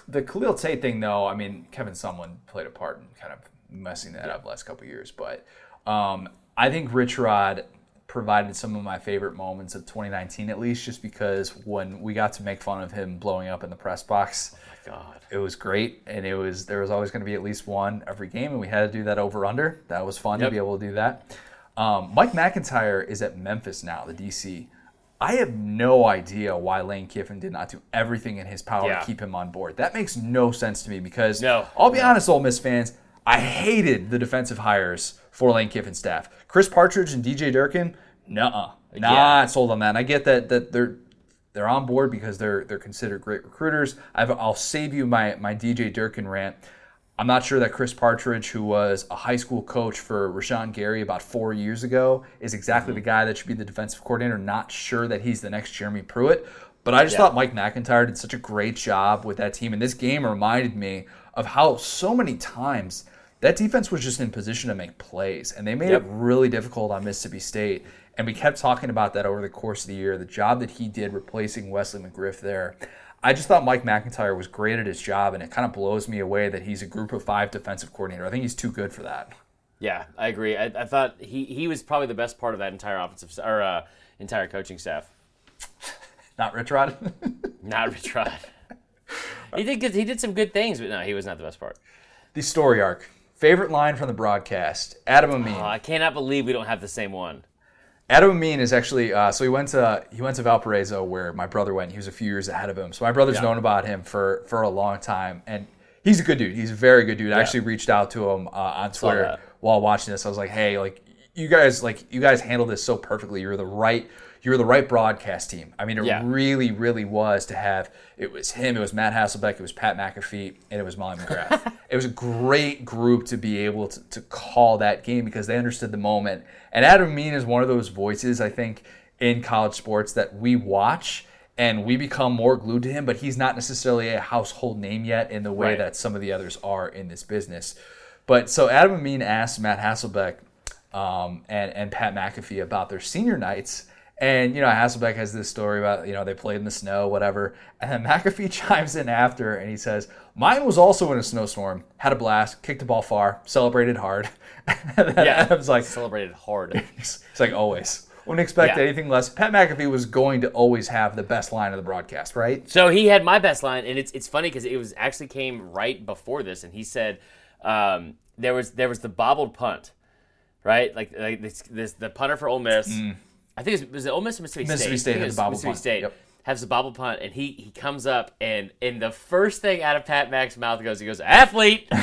The Khalil Tate thing, though, I mean, Kevin Sumlin played a part in kind of messing that up last couple years. But um, I think Rich Rod provided some of my favorite moments of 2019, at least, just because when we got to make fun of him blowing up in the press box, my
God,
it was great, and it was there was always going to be at least one every game, and we had to do that over under. That was fun to be able to do that. Um, Mike MacIntyre is at Memphis now, the DC. I have no idea why Lane Kiffin did not do everything in his power
Yeah.
to keep him on board. That makes no sense to me because
No.
I'll be honest, Ole Miss fans, I hated the defensive hires for Lane Kiffin's staff. Chris Partridge and DJ Durkin, nuh-uh. Not sold on that. And I get that that they're they're on board because they're they're considered great recruiters. I've, I'll save you my my DJ Durkin rant. I'm not sure that Chris Partridge, who was a high school coach for Rashan Gary about four years ago, is exactly the mm-hmm. guy that should be the defensive coordinator. Not sure that he's the next Jeremy Pruitt, but I just thought Mike MacIntyre did such a great job with that team. And this game reminded me of how so many times that defense was just in position to make plays, and they made
Yep.
it really difficult on Mississippi State. And we kept talking about that over the course of the year. The job that he did replacing Wesley McGriff there. I just thought Mike MacIntyre was great at his job, and it kind of blows me away that he's a group of five defensive coordinator. I think he's too good for that.
yeah, I agree. I, I thought he he was probably the best part of that entire offensive or uh, entire coaching staff. (laughs)
Not Rich Rod. (laughs)
Not Rich Rod. he did good, he did some good things, but no, he was not the best part.
the story arc. Favorite line from the broadcast. Adam Amin.
Oh, I cannot believe we don't have the same one.
Adam Amin is actually uh, so he went to he went to Valparaiso where my brother went. He was a few years ahead of him. So my brother's
Yeah.
known about him for for a long time, and he's a good dude. He's a very good dude. I actually reached out to him uh, on Twitter while watching this. I was like, hey, like you guys like you guys handled this so perfectly. You're the right you're the right broadcast team. I mean, it
Yeah.
really really was to have. It was him. It was Matt Hasselbeck. It was Pat McAfee, and it was Molly McGrath. (laughs) it was a great group to be able to, to call that game because they understood the moment. And Adam Amin is one of those voices I think in college sports that we watch and we become more glued to him, but he's not necessarily a household name yet in the way
Right.
that some of the others are in this business. But so Adam Amin asked Matt Hasselbeck um, and, and Pat McAfee about their senior nights. And, you know, Hasselbeck has this story about, you know, they played in the snow, whatever. And then (laughs) McAfee (laughs) chimes in after and he says, Mine was also in a snowstorm, had a blast, kicked the ball far, celebrated hard. (laughs) and then
Yeah,
Adam's like,
celebrated hard.
it's like always. Wouldn't expect
Yeah.
anything less. Pat McAfee was going to always have the best line of the broadcast, right?
So he had my best line, and it's it's funny because it was actually came right before this, and he said um, there was there was the bobbled punt, right? Like like this, this the punter for Ole Miss. I think it was, was it Ole Miss or Mississippi,
Mm. Mississippi
State.
State had the bobbled
Mississippi
punt.
State
Yep.
has the bobble punt, and he he comes up and and the first thing out of Pat Mack's mouth goes he goes athlete. (laughs)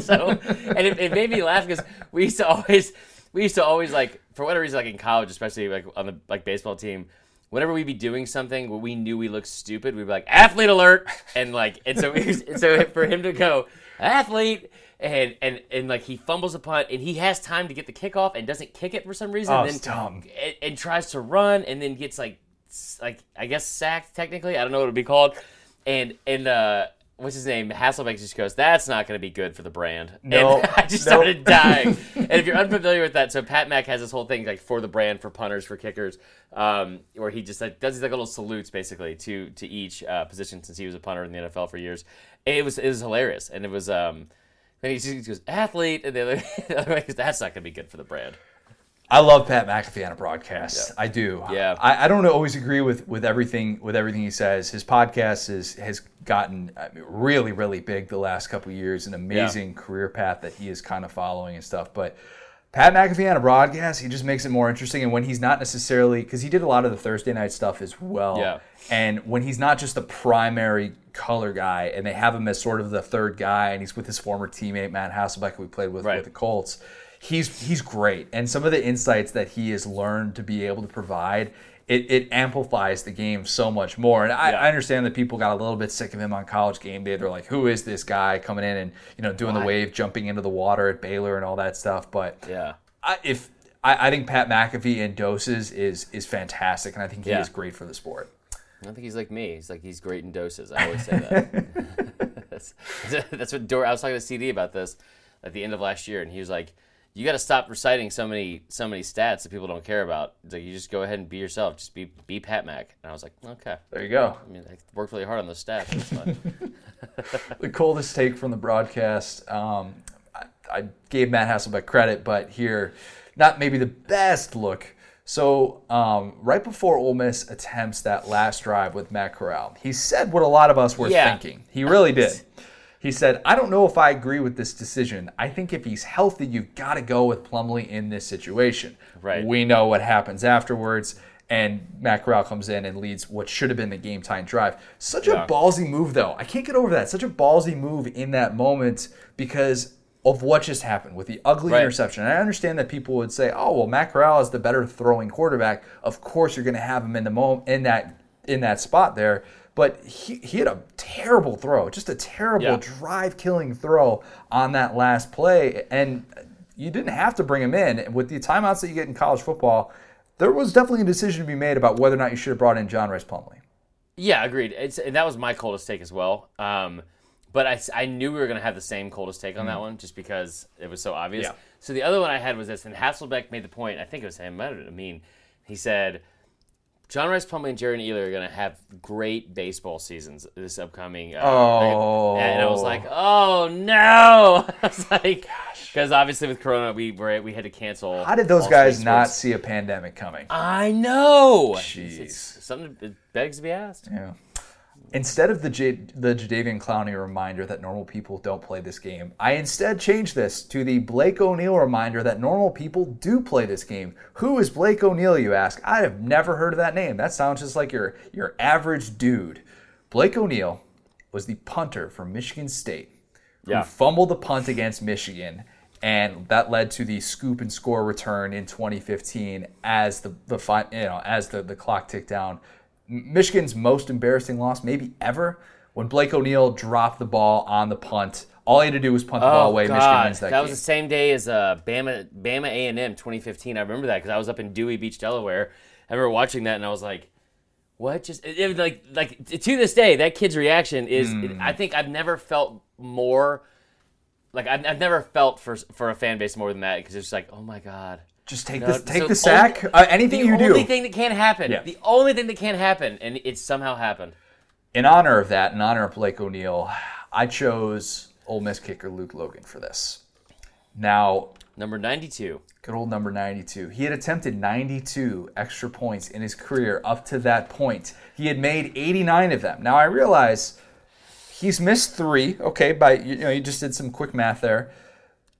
so and it, it made me laugh because we used to always we used to always like for whatever reason like in college especially like on the like baseball team. Whenever we'd be doing something where we knew we looked stupid, we'd be like athlete alert, and like and so we, so for him to go athlete, and and and like he fumbles a punt, and he has time to get the kickoff and doesn't kick it for some reason.
Oh,
and
it's dumb.
And, and tries to run, and then gets like like I guess sacked technically. I don't know what it would be called. And and uh, what's his name? Hasselbeck just goes, "That's not going to be good for the brand."
No,
and (laughs) I just
no.
started (laughs) dying. and if you're unfamiliar with that, so Pat Mack has this whole thing like for the brand, for punters, for kickers, um, where he just like does these like little salutes basically to to each uh, position since he was a punter in the NFL for years. It was it was hilarious, and it was um. And he just goes athlete, and the other, (laughs) the other way goes, that's not going to be good for the brand.
I love Pat McAfee on a broadcast. I do.
Yeah.
I, I don't always agree with, with everything with everything he says. His podcast is has gotten I mean, really really big the last couple of years. An amazing career path that he is kind of following and stuff. But Pat McAfee on a broadcast, he just makes it more interesting. And when he's not necessarily because he did a lot of the Thursday night stuff as well.
Yeah.
And when he's not just the primary color guy, and they have him as sort of the third guy, and he's with his former teammate Matt Hasselbeck, who we played with
Right.
with the Colts. He's he's great, and some of the insights that he has learned to be able to provide. It, it amplifies the game so much more, and I,
Yeah.
I understand that people got a little bit sick of him on college game day. They're like, "Who is this guy coming in and you know doing the wave, jumping into the water at Baylor and all that stuff?" But
Yeah.
I, if I, I think Pat McAfee in doses is is fantastic, and I think he
Yeah.
is great for the sport.
I don't think he's like me. He's like he's great in doses. I always say that. (laughs) (laughs) that's, (laughs) that's what Dor- I was talking to CD about this at the end of last year, and he was like, "You got to stop reciting so many so many stats that people don't care about. He's like, you just go ahead and be yourself. Just be be Pat Mac." And I was like, "Okay."
There you go.
I mean, I worked really hard on those stats. That's fine. (laughs) (laughs)
the coldest take from the broadcast. Um, I, I gave Matt Hasselbeck credit, but here, not maybe the best look. So um, right before Ole Miss attempts that last drive with Matt Corral, he said what a lot of us were
Yeah.
thinking. He really did. (laughs) He said, "I don't know if I agree with this decision. I think if he's healthy, you've got to go with Plumlee in this situation.
Right.
We know what happens afterwards." And Matt Corral comes in and leads what should have been the game time drive. Such
Yeah.
a ballsy move, though. I can't get over that. Such a ballsy move in that moment because of what just happened with the ugly
Right.
interception. And I understand that people would say, "Oh, well, Matt Corral is the better throwing quarterback. Of course, you're going to have him in the moment in that in that spot there." But he, he had a terrible throw, just a terrible
Yeah.
drive-killing throw on that last play, and you didn't have to bring him in. With the timeouts that you get in college football, there was definitely a decision to be made about whether or not you should have brought in John Rhys Plumlee.
Yeah, agreed. It's and that was my coldest take as well. Um, but I, I knew we were going to have the same coldest take on that one just because it was so obvious.
Yeah.
So the other one I had was this, and Hasselbeck made the point. I think it was him. I Amin. He said, "John Rhys Plumlee and Jerrion Ealy are going to have great baseball seasons this upcoming." Uh,
Oh.
and I was like, "Oh no!" (laughs) I was like, gosh. because obviously with Corona, we were we had to cancel.
How did those guys not
sports.
see a pandemic coming?
I know.
Jeez.
It's something that begs to be asked.
Yeah. Instead of the J- the Jadeveon Clowney reminder that normal people don't play this game, I instead changed this to the Blake O'Neill reminder that normal people do play this game. Who is Blake O'Neill, you ask? I have never heard of that name. That sounds just like your your average dude. Blake O'Neill was the punter for Michigan State who
Yeah.
fumbled the punt against Michigan, and that led to the scoop and score return in 2015 as the the you know as the, the clock ticked down. Michigan's most embarrassing loss maybe ever when Blake O'Neill dropped the ball on the punt. All he had to do was punt the ball away. Michigan
Oh,
wins that,
that
game.
was the same day as uh, Bama Bama A and M 2015. I remember that because I was up in Dewey Beach, Delaware. I remember watching that and I was like, "What?" Just it, it like like to this day, that kid's reaction is.
Hmm.
I think I've never felt more. Like I've, I've never felt for for a fan base more than that because it's just like, oh my god.
Just take
No,
the take
so
the sack.
only-
uh, anything you do.
the only thing that can happen.
Yeah.
The only thing that can happen, and it somehow happened.
in honor of that, in honor of Blake O'Neill, I chose Ole Miss kicker Luke Logan for this. Now,
Number 92.
Good old number 92. He had attempted 92 extra points in his career up to that point. He had made 89 of them. Now I realize he's missed three. Okay, by you know you just did some quick math there,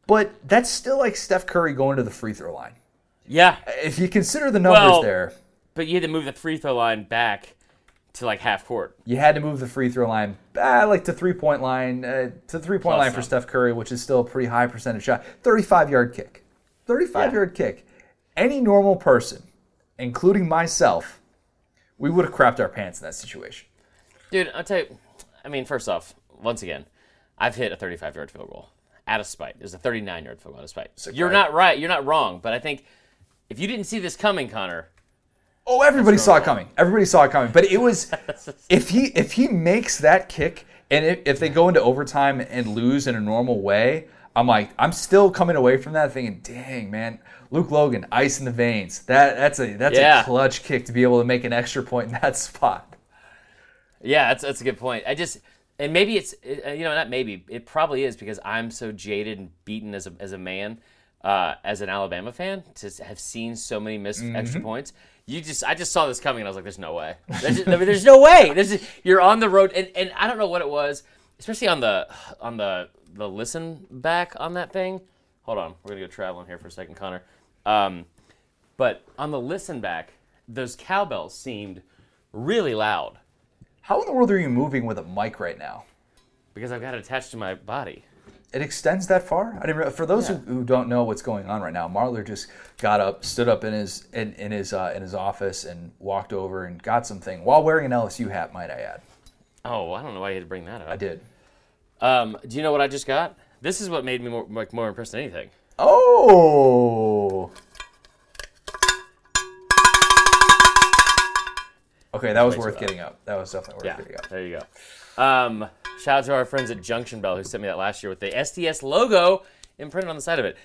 but that's still like Steph Curry going to the free throw line.
Yeah,
If you consider the numbers
Well-
there,
but you had to move the free throw line back to like half court.
you had to move the free throw line uh, like to three point line uh, to three point
Plus
line for. Steph Curry, which is still a pretty high percentage shot. 35 yard kick. 35
Yeah.
yard kick. Any normal person, including myself, we would have crapped our pants in that situation.
Dude, I'll tell you. I mean, first off, once again, I've hit a 35 yard field goal, out of spite. It was a 39 yard field goal out of spite. You're not right. You're not wrong. But I think if you didn't see this coming, Connor,
Oh, everybody saw it coming. Everybody saw it coming. But it was (laughs) if he if he makes that kick and if, if they go into overtime and lose in a normal way, I'm like I'm still coming away from that thinking, dang man, Luke Logan, ice in the veins. That that's a that's
Yeah.
a clutch kick to be able to make an extra point in that (laughs) spot.
Yeah, that's that's a good point. I just and maybe it's uh, you know not maybe it probably is because I'm so jaded and beaten as a as a man, uh, as an Alabama fan to have seen so many missed extra points. You just I just saw this coming and I was like, there's no way. There's, just- I mean, there's no way. There's you're on the road and, and I don't know what it was, especially on the on the the listen back on that thing. Hold on, we're gonna go traveling here for a second, Connor. Um, but on the listen back, those cowbells seemed really loud.
How in the world are you moving with a mic right now?
because I've got it attached to my body.
It extends that far. I didn't. For those
Yeah.
who, who don't know what's going on right now, Marler just got up, stood up in his in, in his uh, in his office, and walked over and got something while wearing an LSU hat. Might I add?
Oh, I don't know why you had to bring that up.
I did.
Um, do you know what I just got? This is what made me more like more impressed than anything.
Oh. Okay, that was worth getting up. That was definitely worth
Yeah,
getting up.
there you go. Um, shout out to our friends at Junction Bell who sent me that last year with the SDS logo imprinted on the side of it.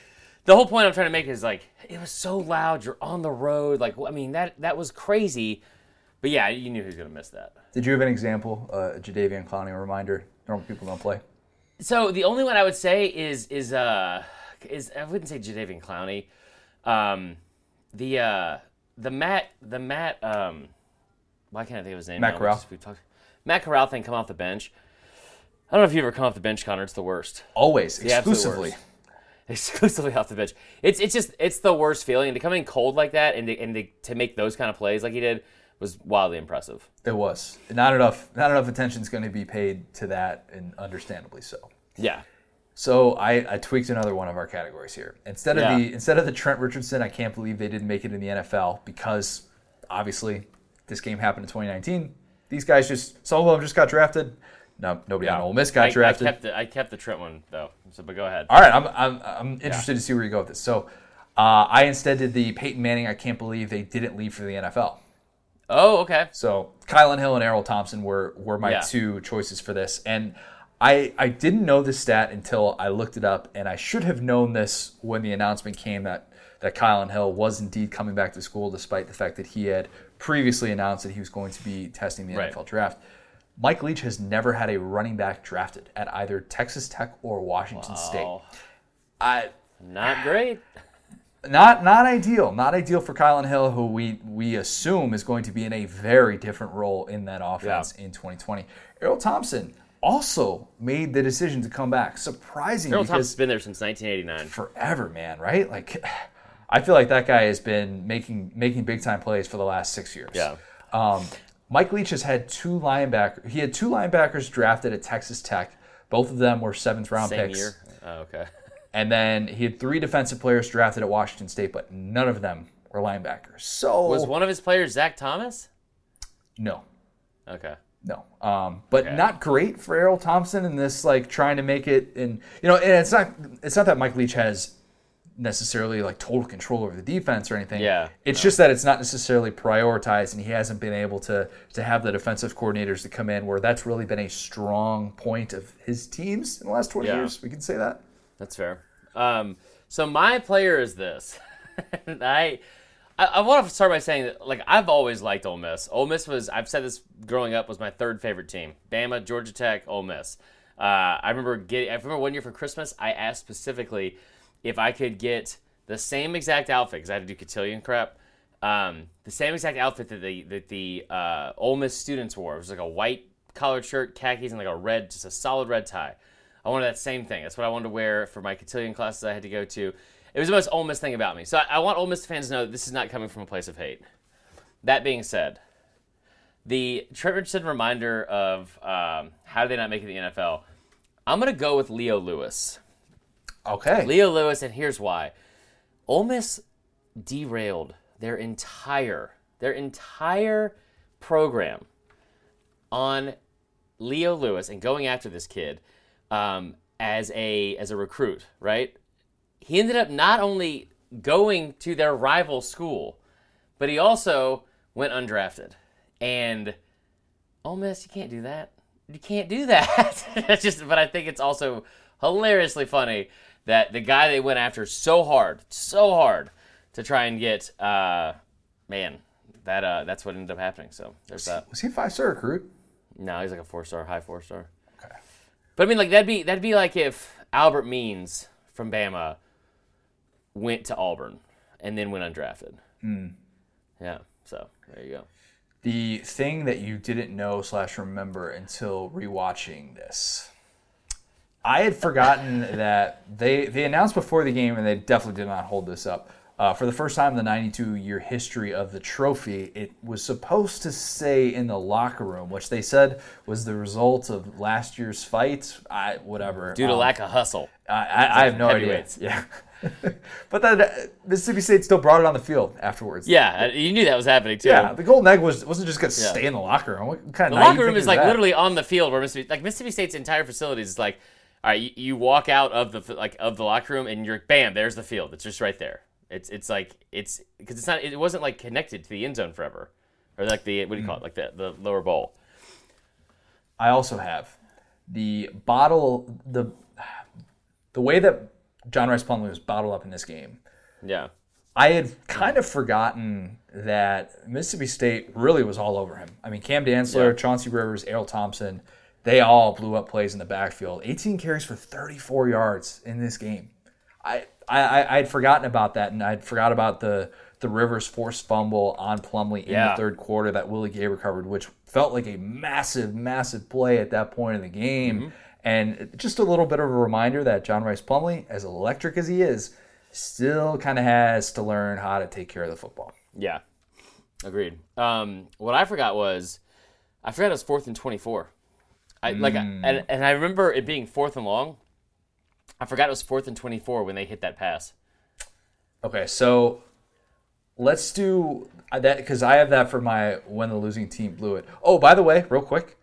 The whole point I'm trying to make is like it was so loud. You're on the road. Like I mean that that was crazy. But yeah, you knew he was gonna miss that.
Did you have an example, uh, a Jadeveon Clowney reminder? Normal people don't play.
So the only one I would say is is uh is I wouldn't say Jadeveon Clowney, um, the uh the Matt the Matt um why can't I think of his name?
Matt? Corral.
We talked- Matt Corral thing come off the bench. I don't know if you ever come off the bench, Connor. It's the worst.
Always,
absolute
exclusively. (laughs)
Exclusively off the bench. It's it's just it's the worst feeling to come in cold like that and to, and to, to make those kind of plays like he did was wildly impressive.
It was not enough. Not enough attention is going to be paid to that, and understandably so.
Yeah.
So I, I tweaked another one of our categories here. Instead of
Yeah.
the instead of the Trent Richardson, I can't believe they didn't make it in the NFL because obviously this game happened in 2019. These guys just some of them just got drafted. No, nobody on Ole Miss got
I, I
drafted.
kept the I kept the Trent one though. So but go ahead.
All right, I'm I'm, I'm interested to see where you go with this. So uh, I instead did the Peyton Manning. I can't believe they didn't leave for the NFL.
Oh, okay.
So Kylan Hill and Erroll Thompson were were my
Yeah.
two choices for this, and I I didn't know this stat until I looked it up, and I should have known this when the announcement came that that Kylan Hill was indeed coming back to school, despite the fact that he had previously announced that he was going to be testing the
Right.
NFL draft. Mike Leach has never had a running back drafted at either Texas Tech or Washington State.
Oh,
I,
not great. (sighs)
not not ideal. Not ideal for Kylan Hill, who we we assume is going to be in a very different role in that offense in 2020. Erroll Thompson also made the decision to come back. Surprising because
Thompson's been there since 1989.
forever, man, right? Like I feel like that guy has been making making big time plays for the last six years.
Yeah.
Um, Mike Leach has had two linebackers. He had two linebackers drafted at Texas Tech. Both of them were seventh round
Same
picks.
year. Oh, okay. (laughs)
And then he had three defensive players drafted at Washington State, but none of them were linebackers. So
Was one of his players Zach Thomas?
no,
Okay.
no. Um, but
Okay.
not great for Erroll Thompson in this like trying to make it. And you know, and it's not it's not that Mike Leach has necessarily like total control over the defense or anything.
Yeah,
It's just that it's not necessarily prioritized, and he hasn't been able to to have the defensive coordinators to come in where that's really been a strong point of his teams in the last twenty
Yeah.
years. We can say that.
That's fair. Um, so my player is this. (laughs) I, I I want to start by saying that like I've always liked Ole Miss. Ole Miss was I've said this growing up was my third favorite team. Bama, Georgia Tech, Ole Miss. Uh, I remember getting. I remember one year for Christmas I asked specifically if I could get the same exact outfit because I had to do cotillion crap. Um, the same exact outfit that the that the uh, Ole Miss students wore. It was like a white collared shirt, khakis, and like a red, just a solid red tie. I wanted that same thing. That's what I wanted to wear for my cotillion classes I had to go to. It was the most Ole Miss thing about me. So I, I want Ole Miss fans to know that this is not coming from a place of hate. That being said, the Trent Richardson reminder of um, how did they not make it in the NFL? I'm going to go with Leo Lewis.
Okay.
Leo Lewis, and here's why. Ole Miss derailed their entire their entire program on Leo Lewis and going after this kid um, as a as a recruit, right? He ended up not only going to their rival school, but he also went undrafted. And Ole Miss, you can't do that. You can't do that. (laughs) That's just. But I think it's also hilariously funny that the guy they went after so hard, so hard to try and get, uh, man, that uh, that's what ended up happening. So there's that.
Was he a five star recruit?
No, he's like a four star, high four star.
Okay.
But I mean, like that'd be that'd be like if Albert Means from Bama went to Auburn and then went undrafted. Yeah. So there you go.
The thing that you didn't know slash remember until rewatching this. I had forgotten that they they announced before the game, and they definitely did not hold this up. Uh, for the first time in the 92 year history of the trophy, it was supposed to stay in the locker room, which they said was the result of last year's fight. I whatever.
Due to
Um,
lack of hustle.
I, I, I have no idea. Yeah. (laughs) but then uh, Mississippi State still brought it on the field afterwards.
Yeah, uh, you knew that was happening too.
Yeah, the golden egg was wasn't just going to
Yeah.
stay in the locker room. What kind of
The locker room is like literally on the field where Mississippi, like Mississippi State's entire facility is like, all right, you, you walk out of the like of the locker room and you're bam, there's the field. It's just right there. It's it's like it's because it's not it wasn't like connected to the end zone forever, or like the what do you call it mm. like the the lower bowl.
I also have the bottle the the way that John Rhys Plumlee was bottled up in this game.
Yeah,
I had kind of forgotten that Mississippi State really was all over him. I mean, Cam Dantzler,
Yeah.
Chauncey Rivers, Erroll Thompson, they all blew up plays in the backfield. 18 carries for 34 yards in this game. I I, I had forgotten about that, and I'd forgot about the the Rivers forced fumble on Plumlee in
Yeah.
the third quarter that Willie Gay recovered, which felt like a massive, massive play at that point in the game.
Mm-hmm.
And just a little bit of a reminder that John Rhys Plumlee, as electric as he is, still kind of has to learn how to take care of the football.
yeah, agreed. Um, what I forgot was, I forgot it was fourth and twenty four. I like and mm. and I remember it being fourth and long. I forgot it was fourth and twenty four when they hit that pass.
Okay, so let's do that because I have that for my when the losing team blew it. Oh, by the way, real quick,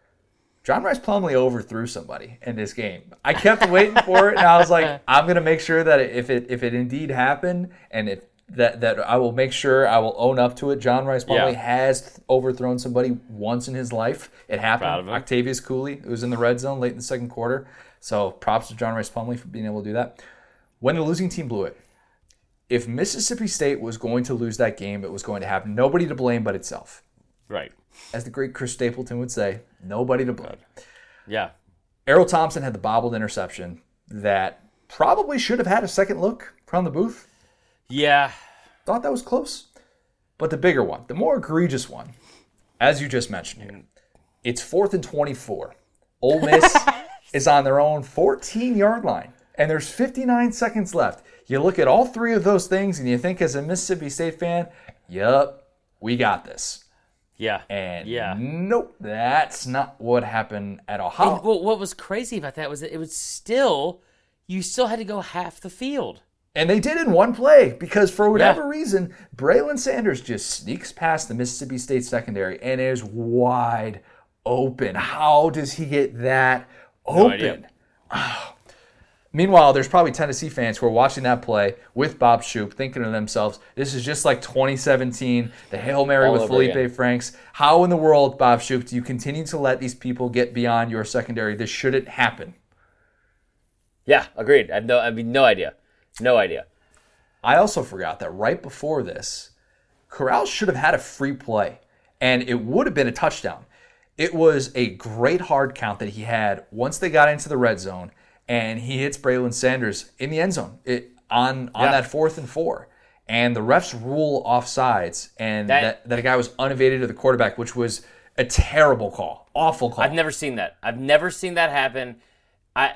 John Rhys Plumlee overthrew somebody in this game. I kept waiting for it, and I was like, (laughs) I'm gonna make sure that if it if it indeed happened, and if that that I will make sure I will own up to it. John Rhys Plumlee
Yeah.
has overthrown somebody once in his life. It happened. Octavious Cooley, it was in the red zone late in the second quarter. So props to John Rhys Plumlee for being able to do that. When the losing team blew it, if Mississippi State was going to lose that game, it was going to have nobody to blame but itself.
Right.
As the great Chris Stapleton would say, nobody to blame.
Yeah.
Erroll Thompson had the bobbled interception that probably should have had a second look from the booth.
Yeah.
Thought that was close. But the bigger one, the more egregious one, as you just mentioned here, it's fourth and 24. Ole Miss (laughs) is on their own 14 yard line, and there's 59 seconds left. You look at all three of those things, and you think, as a Mississippi State fan, yep, we got this.
Yeah.
And
yeah.
nope, that's not what happened at all. How,
And well, what was crazy about that was that it was still, you still had to go half the field.
And they did in one play because for whatever reason, Braylon Sanders just sneaks past the Mississippi State secondary and is wide open. How does he get that open?
idea. (sighs)
Meanwhile, there's probably Tennessee fans who are watching that play with Bob Shoop, thinking to themselves, "This is just like 2017, the Hail Mary
All
with Feleipe
again.
Franks. How in the world, Bob Shoop, do you continue to let these people get beyond your secondary? This shouldn't happen."
Yeah, agreed. I have no, I mean, no idea. No idea.
I also forgot that right before this, Corral should have had a free play, and it would have been a touchdown. It was a great hard count that he had once they got into the red zone, and he hits Braylon Sanders in the end zone it, on on
Yeah.
that fourth and four. And the refs rule offsides, and
That-
that, that, guy was unevaded to the quarterback, which was a terrible call, awful call.
I've never seen that. I've never seen that happen. I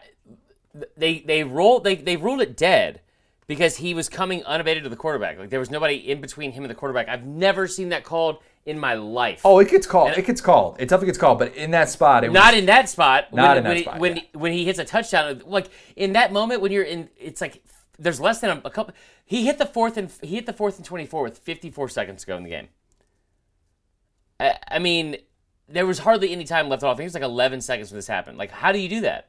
they they rolled they they ruled it dead because he was coming unabated to the quarterback. Like there was nobody in between him and the quarterback. I've never seen that called in my life.
oh, it gets called. It gets called. It definitely gets called. But in that spot, it was
not in that spot.
Not
when,
in that
when he,
spot,
When
yeah.
when he hits a touchdown, like in that moment when you're in, it's like there's less than a, a couple. He hit the fourth and he hit the fourth and twenty four with 54 seconds to go in the game. I, I mean, there was hardly any time left off. I think it was like 11 seconds when this happened. Like, how do you do that?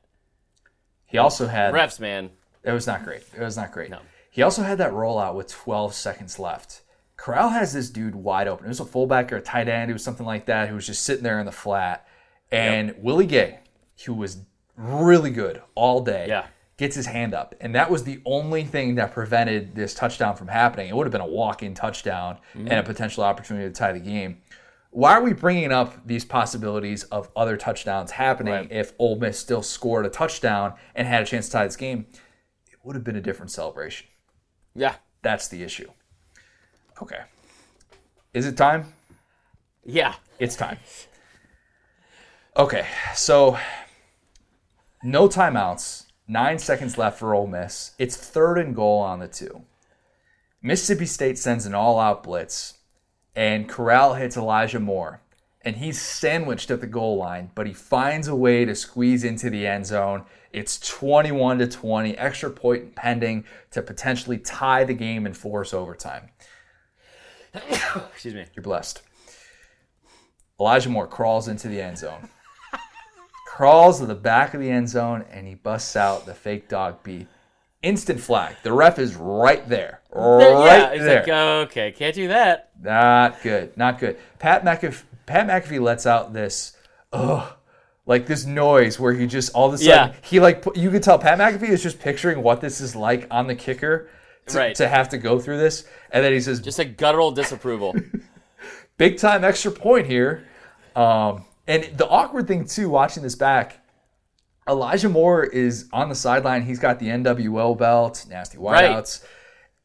He also had
refs, man.
It was not great. It was not great.
No.
He also had that rollout with 12 seconds left. Corral has this dude wide open. It was a fullback or a tight end. It was something like that who was just sitting there in the flat. And Willie Gay, who was really good all day,
Yeah.
gets his hand up. And that was the only thing that prevented this touchdown from happening. It would have been a walk in touchdown mm-hmm. and a potential opportunity to tie the game. Why are we bringing up these possibilities of other touchdowns happening
Right.
if Ole Miss still scored a touchdown and had a chance to tie this game? Would have been a different celebration.
Yeah,
That's the issue. Okay. Is it time?
yeah.
It's time. Okay, so no timeouts. Nine seconds left for Ole Miss. It's third and goal on the two. Mississippi State sends an all-out blitz, and Corral hits Elijah Moore, and he's sandwiched at the goal line, but he finds a way to squeeze into the end zone. It's 21 to 20, extra point pending to potentially tie the game and force overtime. (coughs)
Excuse me.
You're blessed. Elijah Moore crawls into the end zone. (laughs) crawls to the back of the end zone and he busts out the fake dog beat. Instant flag. The ref is right there. Right
yeah,
there.
like, oh, okay, can't do that.
Not good. Not good. Pat McAfee, Pat McAfee lets out this, ugh, like this noise where he just all of a sudden
Yeah.
he like you could tell Pat McAfee is just picturing what this is like on the kicker to,
Right.
to have to go through this, and then he says,
Just a guttural disapproval. (laughs)
big time extra point here. Um, and the awkward thing too, watching this back, Elijah Moore is on the sideline. He's got the NWO belt, nasty
Right.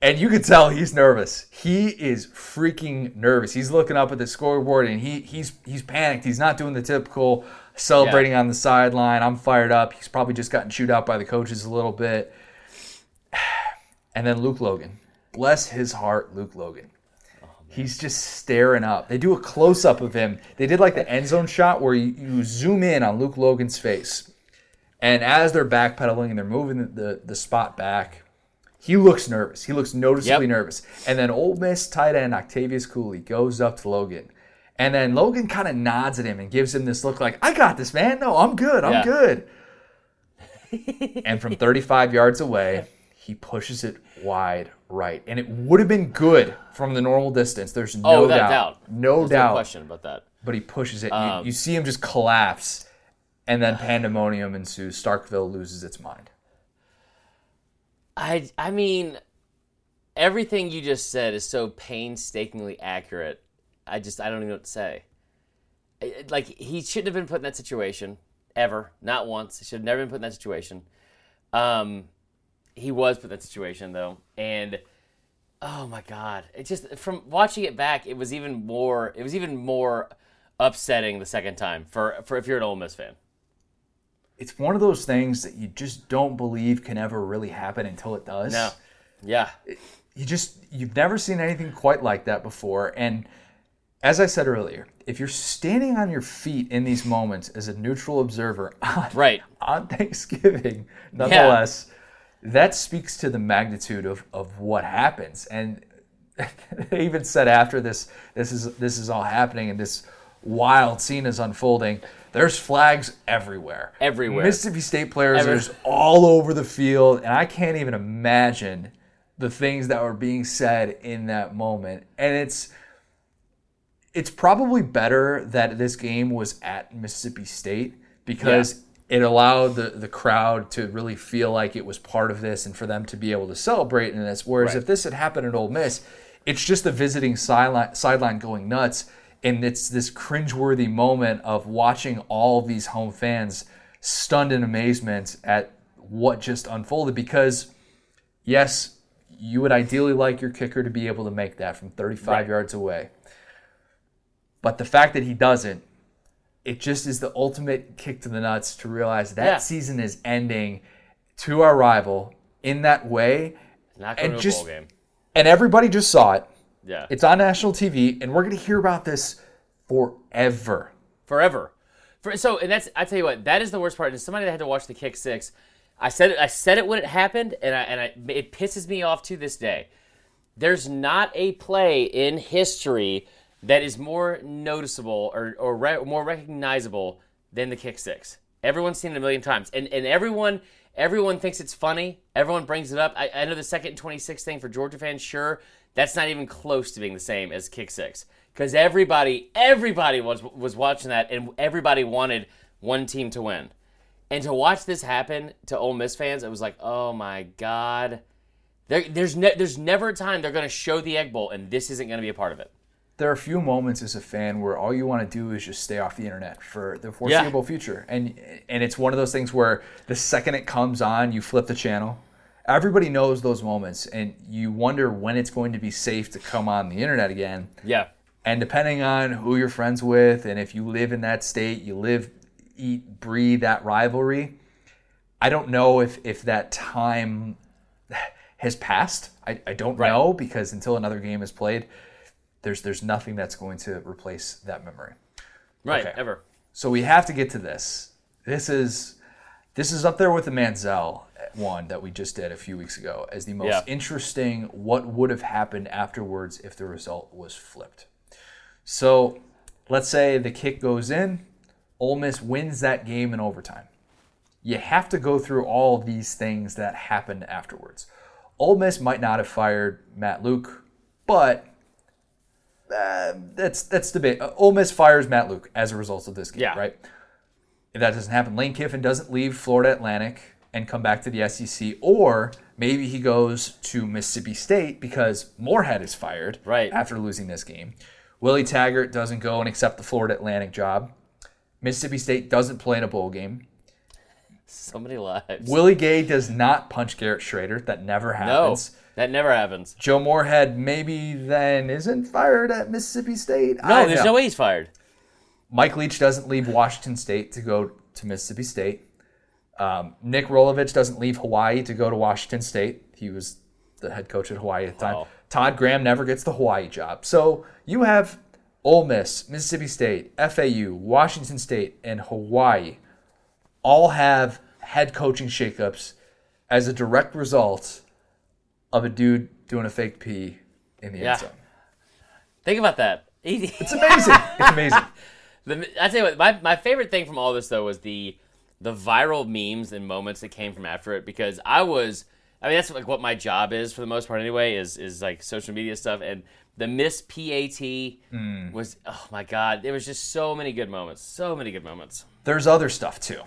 And you can tell he's nervous. He is freaking nervous. He's looking up at the scoreboard and he he's he's panicked. He's not doing the typical celebrating on the sideline. I'm fired up. He's probably just gotten chewed out by the coaches a little bit. (sighs) And then Luke Logan. Bless his heart, Luke Logan. Oh, he's just staring up. They do a close up of him. They did like the end zone shot where you, you zoom in on Luke Logan's face. And as they're backpedaling and they're moving the, the, the spot back, he looks nervous. He looks noticeably
Yep.
nervous. And then Ole Miss tight end Octavious Cooley goes up to Logan. And then Logan kind of nods at him and gives him this look like, I got this, man. No, I'm good. I'm
Yeah.
good. (laughs) and from 35 yards away, he pushes it wide right. And it would have been good from the normal distance. There's no
Oh,
doubt.
doubt.
No
There's
doubt
no question about that.
but he pushes it.
Um,
you, you see him just collapse, and then pandemonium ensues. Starkville loses its mind.
I I mean, everything you just said is so painstakingly accurate. I just I don't even know what to say. Like he shouldn't have been put in that situation ever, not once. He should have never been put in that situation. Um, he was put in that situation though, and oh my god, it just from watching it back, it was even more. It was even more upsetting the second time for for if you're an Ole Miss fan.
It's one of those things that you just don't believe can ever really happen until it does.
No, yeah,
You just you've never seen anything quite like that before. And as I said earlier, if you're standing on your feet in these moments as a neutral observer (laughs) on,
right.
on Thanksgiving, nonetheless, that speaks to the magnitude of, of what happens. And (laughs) they even said after this, this is this is all happening and this wild scene is unfolding. There's flags everywhere.
Everywhere.
Mississippi State players
Every-
are just all over the field, and I can't even imagine the things that were being said in that moment. And it's it's probably better that this game was at Mississippi State because it allowed the, the crowd to really feel like it was part of this and for them to be able to celebrate in this. Whereas
Right.
if this had happened at Ole Miss, it's just the visiting sideline, sideline going nuts. And it's this cringeworthy moment of watching all these home fans stunned in amazement at what just unfolded because, yes, you would ideally like your kicker to be able to make that from 35
Right.
yards away. But the fact that he doesn't, it just is the ultimate kick to the nuts to realize that
Yeah.
season is ending to our rival in that way.
Not going
And
to a
just-
bowl game.
And everybody just saw it.
Yeah.
It's on national TV, and we're going to hear about this forever.
forever. For, so, and that's I tell you what, that is the worst part. As somebody that had to watch the kick six, I said it. I said it when it happened, and I, and I, it pisses me off to this day. There's not a play in history that is more noticeable or or re, more recognizable than the kick six. Everyone's seen it a million times, and and everyone Everyone thinks it's funny. Everyone brings it up. I, I know the second and 26 thing for Georgia fans, sure. That's not even close to being the same as kick six. Because everybody, everybody was was watching that, and everybody wanted one team to win. And to watch this happen to Ole Miss fans, it was like, oh my god. There, there's ne- there's never a time they're going to show the Egg Bowl, and this isn't going to be a part of it.
there are a few moments as a fan where all you want to do is just stay off the internet for the foreseeable future. And and it's one of those things where the second it comes on, you flip the channel. Everybody knows those moments and you wonder when it's going to be safe to come on the internet again.
Yeah,
And depending on who you're friends with and if you live in that state, you live, eat, breathe that rivalry. I don't know if if that time (sighs) has passed. I, I don't
Right.
know because until another game is played, there's there's nothing that's going to replace that memory.
right.
Okay.
Ever.
So we have to get to this. This is this is up there with the Manziel one that we just did a few weeks ago as the most
Yeah.
interesting what would have happened afterwards if the result was flipped. So let's say the kick goes in, Ole Miss wins that game in overtime. You have to go through all these things that happened afterwards. Ole Miss might not have fired Matt Luke, but uh, that's that's debate. Uh, Ole Miss fires Matt Luke as a result of this game,
Yeah.
right? If that doesn't happen, Lane Kiffin doesn't leave Florida Atlantic and come back to the SEC, or maybe he goes to Mississippi State because Moorhead is fired
Right.
after losing this game. Willie Taggart doesn't go and accept the Florida Atlantic job. Mississippi State doesn't play in a bowl game.
So many lives.
Willie Gay does not punch Garrett Shrader. That never happens.
no, that never happens.
Joe Moorhead maybe then isn't fired at Mississippi State.
No,
I
there's
know.
no way he's fired.
Mike Leach doesn't leave Washington State to go to Mississippi State. Um, Nick Rolovich doesn't leave Hawaii to go to Washington State. He was the head coach at Hawaii at the time.
Wow.
Todd Graham never gets the Hawaii job. So you have Ole Miss, Mississippi State, FAU, Washington State, and Hawaii all have head coaching shakeups as a direct result of a dude doing a fake pee in the
Yeah.
end zone.
Think about that.
It's amazing. it's amazing. (laughs)
The, I tell you what, my, my favorite thing from all this though was the the viral memes and moments that came from after it because I was I mean that's like what my job is for the most part anyway is is like social media stuff and the Miss PAT was oh my god there was just so many good moments so many good moments
There's other stuff too.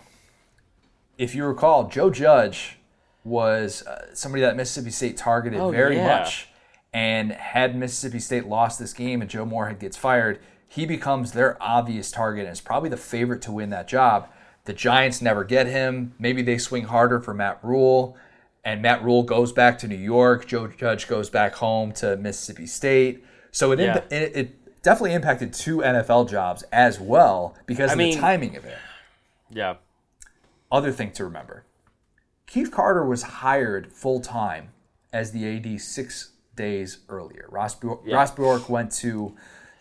If you recall, Joe Judge was uh, somebody that Mississippi State targeted
Oh,
very
yeah.
much. And had Mississippi State lost this game and Joe Moorhead gets fired, he becomes their obvious target and is probably the favorite to win that job. The Giants never get him. Maybe they swing harder for Matt Rhule, and Matt Rhule goes back to New York. Joe Judge goes back home to Mississippi State. So it,
Yeah.
imp- it, it definitely impacted two NFL jobs as well because of
mean-
the timing of it.
yeah
Other thing to remember Keith Carter was hired full time as the AD six days earlier. Ross, Bjor-
Yeah.
Ross Bjork went to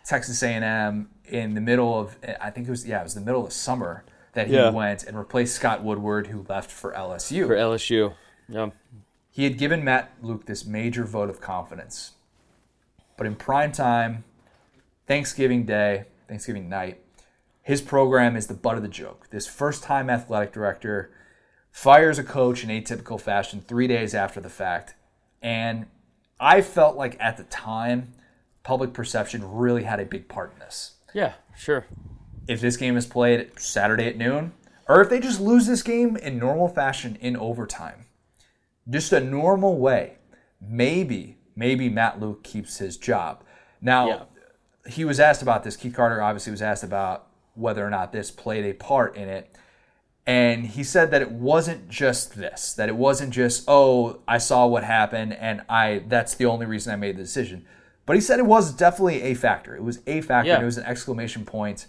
Texas A&M in the middle of, I think it was, yeah, it was the middle of summer that he
Yeah.
went and replaced Scott Woodward, who left for LSU.
for LSU yeah
He had given Matt Luke this major vote of confidence. But in prime time, Thanksgiving Day, Thanksgiving night, his program is the butt of the joke. This first time athletic director fires a coach in atypical fashion three days after the fact. And I felt like at the time, public perception really had a big part in this
yeah sure
if this game is played Saturday at noon, or if they just lose this game in normal fashion in overtime, just a normal way, maybe, maybe Matt Luke keeps his job. Now,
Yeah.
he was asked about this. Keith Carter obviously was asked about whether or not this played a part in it. And he said that it wasn't just this, that it wasn't just, oh, I saw what happened and I that's the only reason I made the decision. But he said it was definitely a factor. It was a factor.
Yeah.
And it was an exclamation point.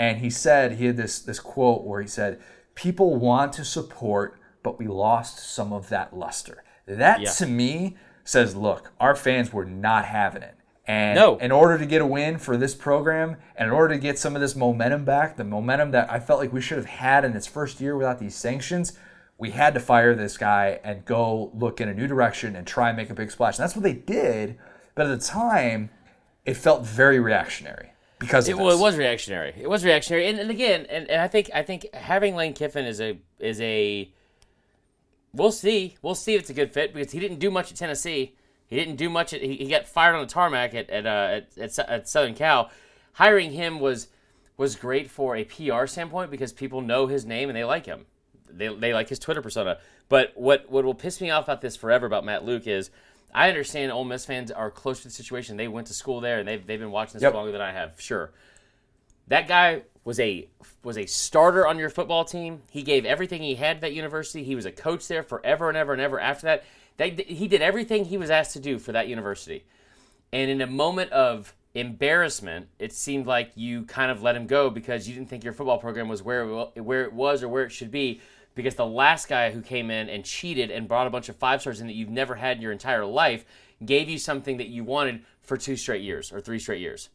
And he said he had this this quote where he said, "People want to support, but we lost some of that luster." That
Yeah.
to me says, "Look, our fans were not having it." And
No.
in order to get a win for this program, and in order to get some of this momentum back, the momentum that I felt like we should have had in its first year without these sanctions, we had to fire this guy and go look in a new direction and try and make a big splash. And that's what they did. But at the time, it felt very reactionary because of
It, well, it was reactionary. It was reactionary, and, and again, and, and I think I think having Lane Kiffin is a is a we'll see. We'll see if it's a good fit because he didn't do much at Tennessee. He didn't do much. At, he, he got fired on the tarmac at at, uh, at, at, at Southern Cal. Hiring him was was great for a PR standpoint because people know his name and they like him. They, they like his Twitter persona. But what, what will piss me off about this forever about Matt Luke is I understand Ole Miss fans are close to the situation. They went to school there and they've, they've been watching this
Yep.
longer than I have. Sure. That guy was a was a starter on your football team. He gave everything he had at that university. He was a coach there forever and ever and ever after that. They, he did everything he was asked to do for that university. And in a moment of embarrassment, it seemed like you kind of let him go because you didn't think your football program was where it, where it was or where it should be. Because the last guy who came in and cheated and brought a bunch of five stars in that you've never had in your entire life gave you something that you wanted for two straight years or three straight years.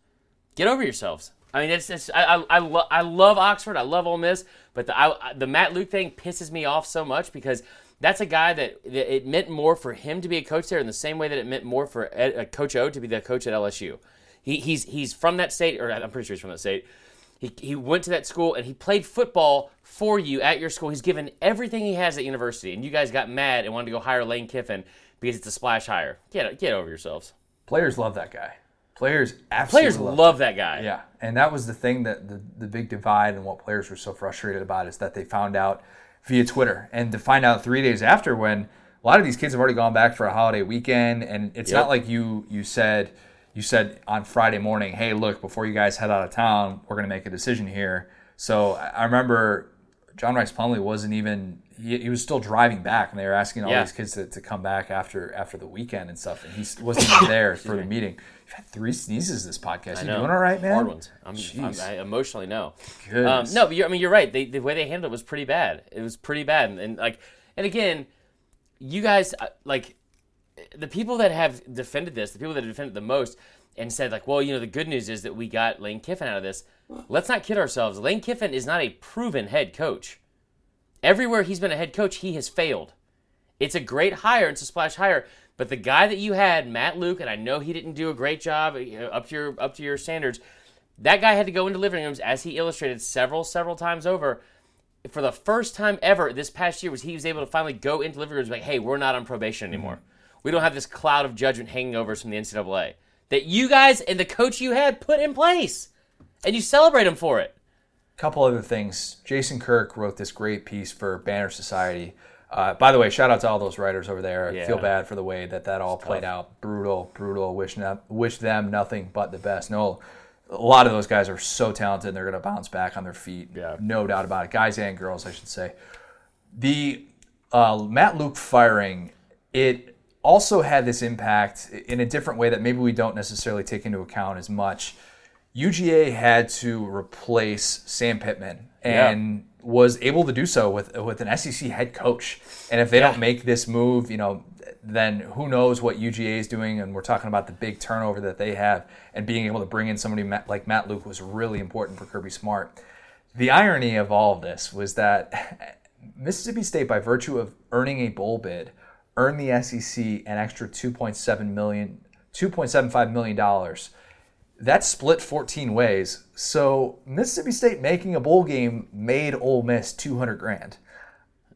Get over yourselves. I mean, it's, it's I I, I, lo- I love Oxford. I love Ole Miss, but the I, the Matt Luke thing pisses me off so much because that's a guy that, that it meant more for him to be a coach there in the same way that it meant more for Ed, uh, Coach O to be the coach at LSU. He, he's he's from that state, or I'm pretty sure he's from that state. He, he went to that school and he played football for you at your school. He's given everything he has at university, and you guys got mad and wanted to go hire Lane Kiffin because it's a splash hire. Get get over yourselves.
Players love that guy. Players absolutely
Players
love
love that guy.
Yeah, and that was the thing that the, the big divide and what players were so frustrated about is that they found out via Twitter and to find out three days after when a lot of these kids have already gone back for a holiday weekend and it's
Yep.
not like you you said you said on Friday morning, hey, look, before you guys head out of town, we're going to make a decision here. So I I remember John Rhys Plumlee wasn't even he, he was still driving back and they were asking all
Yeah.
these kids to, to come back after after the weekend and stuff and he wasn't even there (laughs) for the meeting. You've had three sneezes this podcast. You
know.
doing all right, man?
Hard ones. I'm, I'm, I emotionally no. Um, no, but you're, I mean you're right. They, the way they handled it was pretty bad. It was pretty bad, and, and like, and again, you guys uh, like the people that have defended this, the people that have defended it the most, and said like, well, you know, the good news is that we got Lane Kiffin out of this. Let's not kid ourselves. Lane Kiffin is not a proven head coach. Everywhere he's been a head coach, he has failed. It's a great hire. It's a splash hire. But the guy that you had, Matt Luke, and I know he didn't do a great job you know, up to your up to your standards. That guy had to go into living rooms, as he illustrated several several times over. For the first time ever this past year, was he was able to finally go into living rooms like, "Hey, we're not on probation anymore. We don't have this cloud of judgment hanging over us from the NCAA that you guys and the coach you had put in place, and you celebrate him for it."
couple other things. Jason Kirk wrote this great piece for Banner Society. Uh, by the way, shout out to all those writers over there. I feel bad for the way that that all played out. Brutal, brutal. Wish no, wish them nothing but the best. No, a lot of those guys are so talented. They're going to bounce back on their feet.
Yeah.
no doubt about it. Guys and girls, I should say. The uh, Matt Luke firing it also had this impact in a different way that maybe we don't necessarily take into account as much. UGA had to replace Sam Pittman and was able to do so with with an SEC head coach. And if they
Yeah.
don't make this move, you know, then who knows what UGA is doing? And we're talking about the big turnover that they have, and being able to bring in somebody like Matt Luke was really important for Kirby Smart. The irony of all of this was that (laughs) Mississippi State, by virtue of earning a bowl bid, earned the SEC an extra 2.7 million, 2.75 million dollars. That's split 14 ways. So Mississippi State making a bowl game made Ole Miss 200 grand,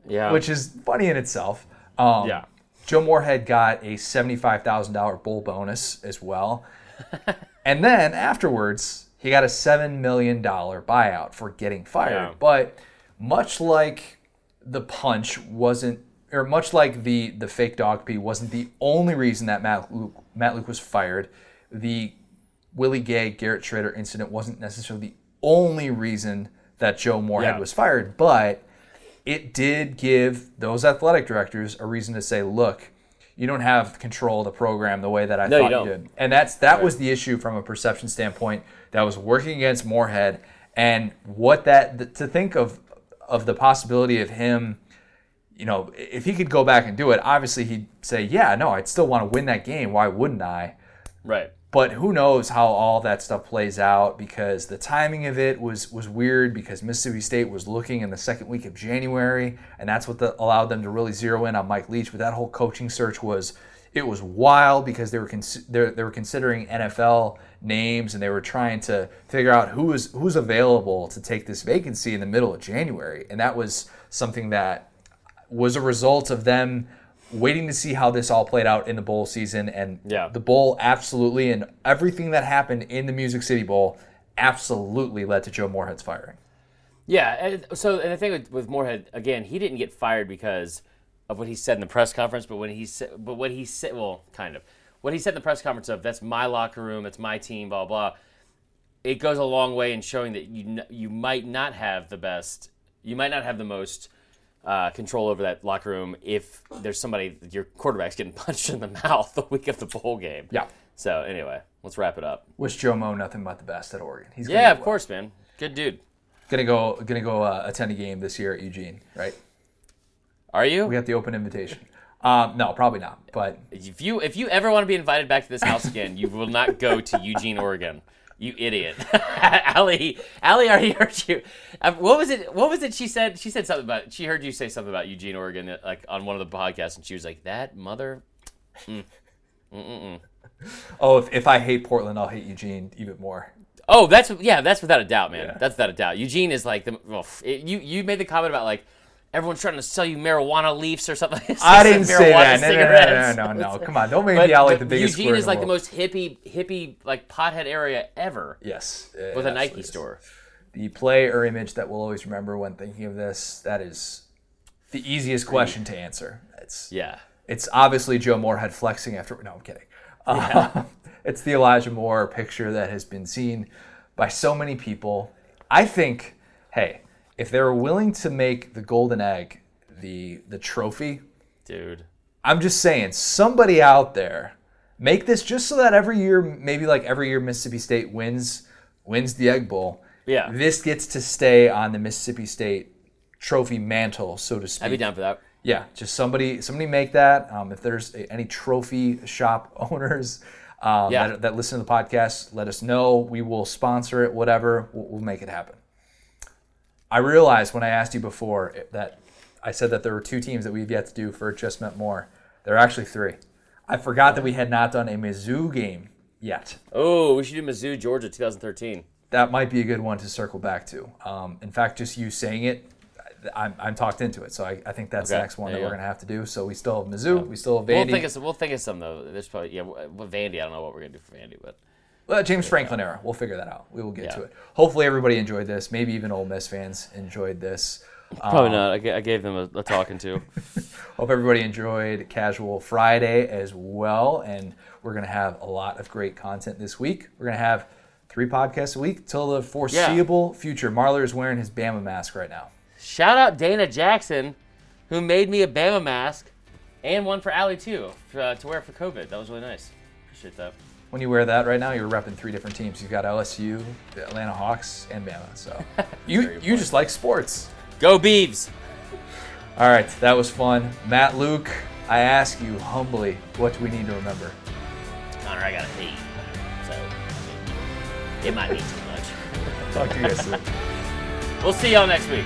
Yeah,
which is funny in itself. Um,
Yeah.
Joe Moorhead got a $75,000 bowl bonus as well. (laughs) and then afterwards, he got a $7 million buyout for getting fired.
Yeah.
But much like the punch wasn't, or much like the, the fake dog pee wasn't the only reason that Matt Luke, Matt Luke was fired, the Willie Gay Garrett Shrader incident wasn't necessarily the only reason that Joe Moorhead
Yeah.
was fired, but it did give those athletic directors a reason to say, look, you don't have control of the program the way that I
No,
thought you,
don't.
did. And that's that was the issue from a perception standpoint that was working against Moorhead and what that to think of of the possibility of him you know, if he could go back and do it, obviously he'd say, "Yeah, no, I'd still want to win that game. Why wouldn't I?"
right.
But who knows how all that stuff plays out because the timing of it was was weird because Mississippi State was looking in the second week of January, and that's what the, allowed them to really zero in on Mike Leach. But that whole coaching search was it was wild because they were cons- they they were considering NFL names and they were trying to figure out who is who's available to take this vacancy in the middle of January, and that was something that was a result of them waiting to see how this all played out in the bowl season. And
Yeah.
the bowl absolutely, and everything that happened in the Music City Bowl absolutely led to Joe Moorhead's firing.
Yeah. And so, and the thing with, with Moorhead again, he didn't get fired because of what he said in the press conference, but when he said, but what he said, well, kind of, what he said in the press conference of that's my locker room, it's my team, blah blah. It goes a long way in showing that you you might not have the best, you might not have the most uh, control over that locker room if there's somebody your quarterback's getting (laughs) punched in the mouth the week of the bowl game.
Yeah.
So anyway, let's wrap it up.
Wish Joe Mo nothing but the best at Oregon. He's
Yeah, of course, man. Good dude.
Gonna go, gonna go uh, attend a game this year at Eugene, right?
Are you?
We got the open invitation. Um, no, probably not. But
If you if you ever want to be invited back to this house again, you will not go to Eugene, Oregon. You idiot, (laughs) Allie. Allie already (laughs) heard you. Uh, What was it? What was it? She said. She said something about. She heard you say something about Eugene, Oregon, uh, like on one of the podcasts, and she was like, "That mother." (laughs)
oh, if, if I hate Portland, I'll hate Eugene even more.
Oh, that's yeah. That's without a doubt, man.
Yeah.
That's without a doubt. Eugene is like the. Well, it, you you made the comment about like everyone's trying to sell you marijuana leaves or something. (laughs)
I didn't say that. No, no, no, no, no. Come on, don't make me out like the biggest
Eugene is like the most hippie, hippie, like pothead area ever,
yes,
with a Nike store.
The play or image that we'll always remember when thinking of this. That is the easiest question to answer. It's
Yeah,
It's obviously Joe Moorhead flexing after. No, I'm kidding. Uh, (laughs) it's the Elijah Moore picture that has been seen by so many people. I think, hey, if they were willing to make the golden egg the the trophy,
dude.
I'm just saying, somebody out there make this just so that every year, maybe like every year Mississippi State wins wins the Egg Bowl.
Yeah.
This gets to stay on the Mississippi State trophy mantle, so to speak.
I'd be down for that.
Yeah, just somebody somebody make that. Um, if there's a, any trophy shop (laughs) owners um,
Yeah.
that, that listen to the podcast, let us know. We will sponsor it, whatever. We'll, we'll make it happen. I realized when I asked you before that I said that there were two teams that we've yet to do for Just Meant More. There are actually three. I forgot that we had not done a Mizzou game yet.
Oh, we should do Mizzou, Georgia, 2013.
That might be a good one to circle back to. Um, in fact, just you saying it, I'm, I'm talked into it. So I, I think that's the next one
there
that we're
go.
going to have to do. So we still have Mizzou, we still have
We'll
Vandy.
think of some, we'll think of some though. There's probably yeah. Vandy, I don't know what we're gonna do for Vandy, but
Well, James Franklin era. We'll figure that out. We will get
Yeah.
to it. Hopefully, everybody enjoyed this. Maybe even Ole Miss fans enjoyed this.
probably not. I, gave them a, a talking to. (laughs) (laughs)
Hope everybody enjoyed Casual Friday as well. And we're going to have a lot of great content this week. We're going to have three podcasts a week till the foreseeable future. Marler is wearing his Bama mask right now.
Shout out Dana Jackson, who made me a Bama mask, and one for Allie too, uh, to wear for COVID. That was really nice. Appreciate that.
When you wear that right now, you're repping three different teams. You've got LSU, the Atlanta Hawks, and Bama. So (laughs) you you just like sports.
Go Beavs!
All right, that was fun. Matt Luke, I ask you humbly, what do we need to remember?
Connor, I got a pee, so I mean, it might be too much.
Talk to you guys soon.
We'll see y'all next week.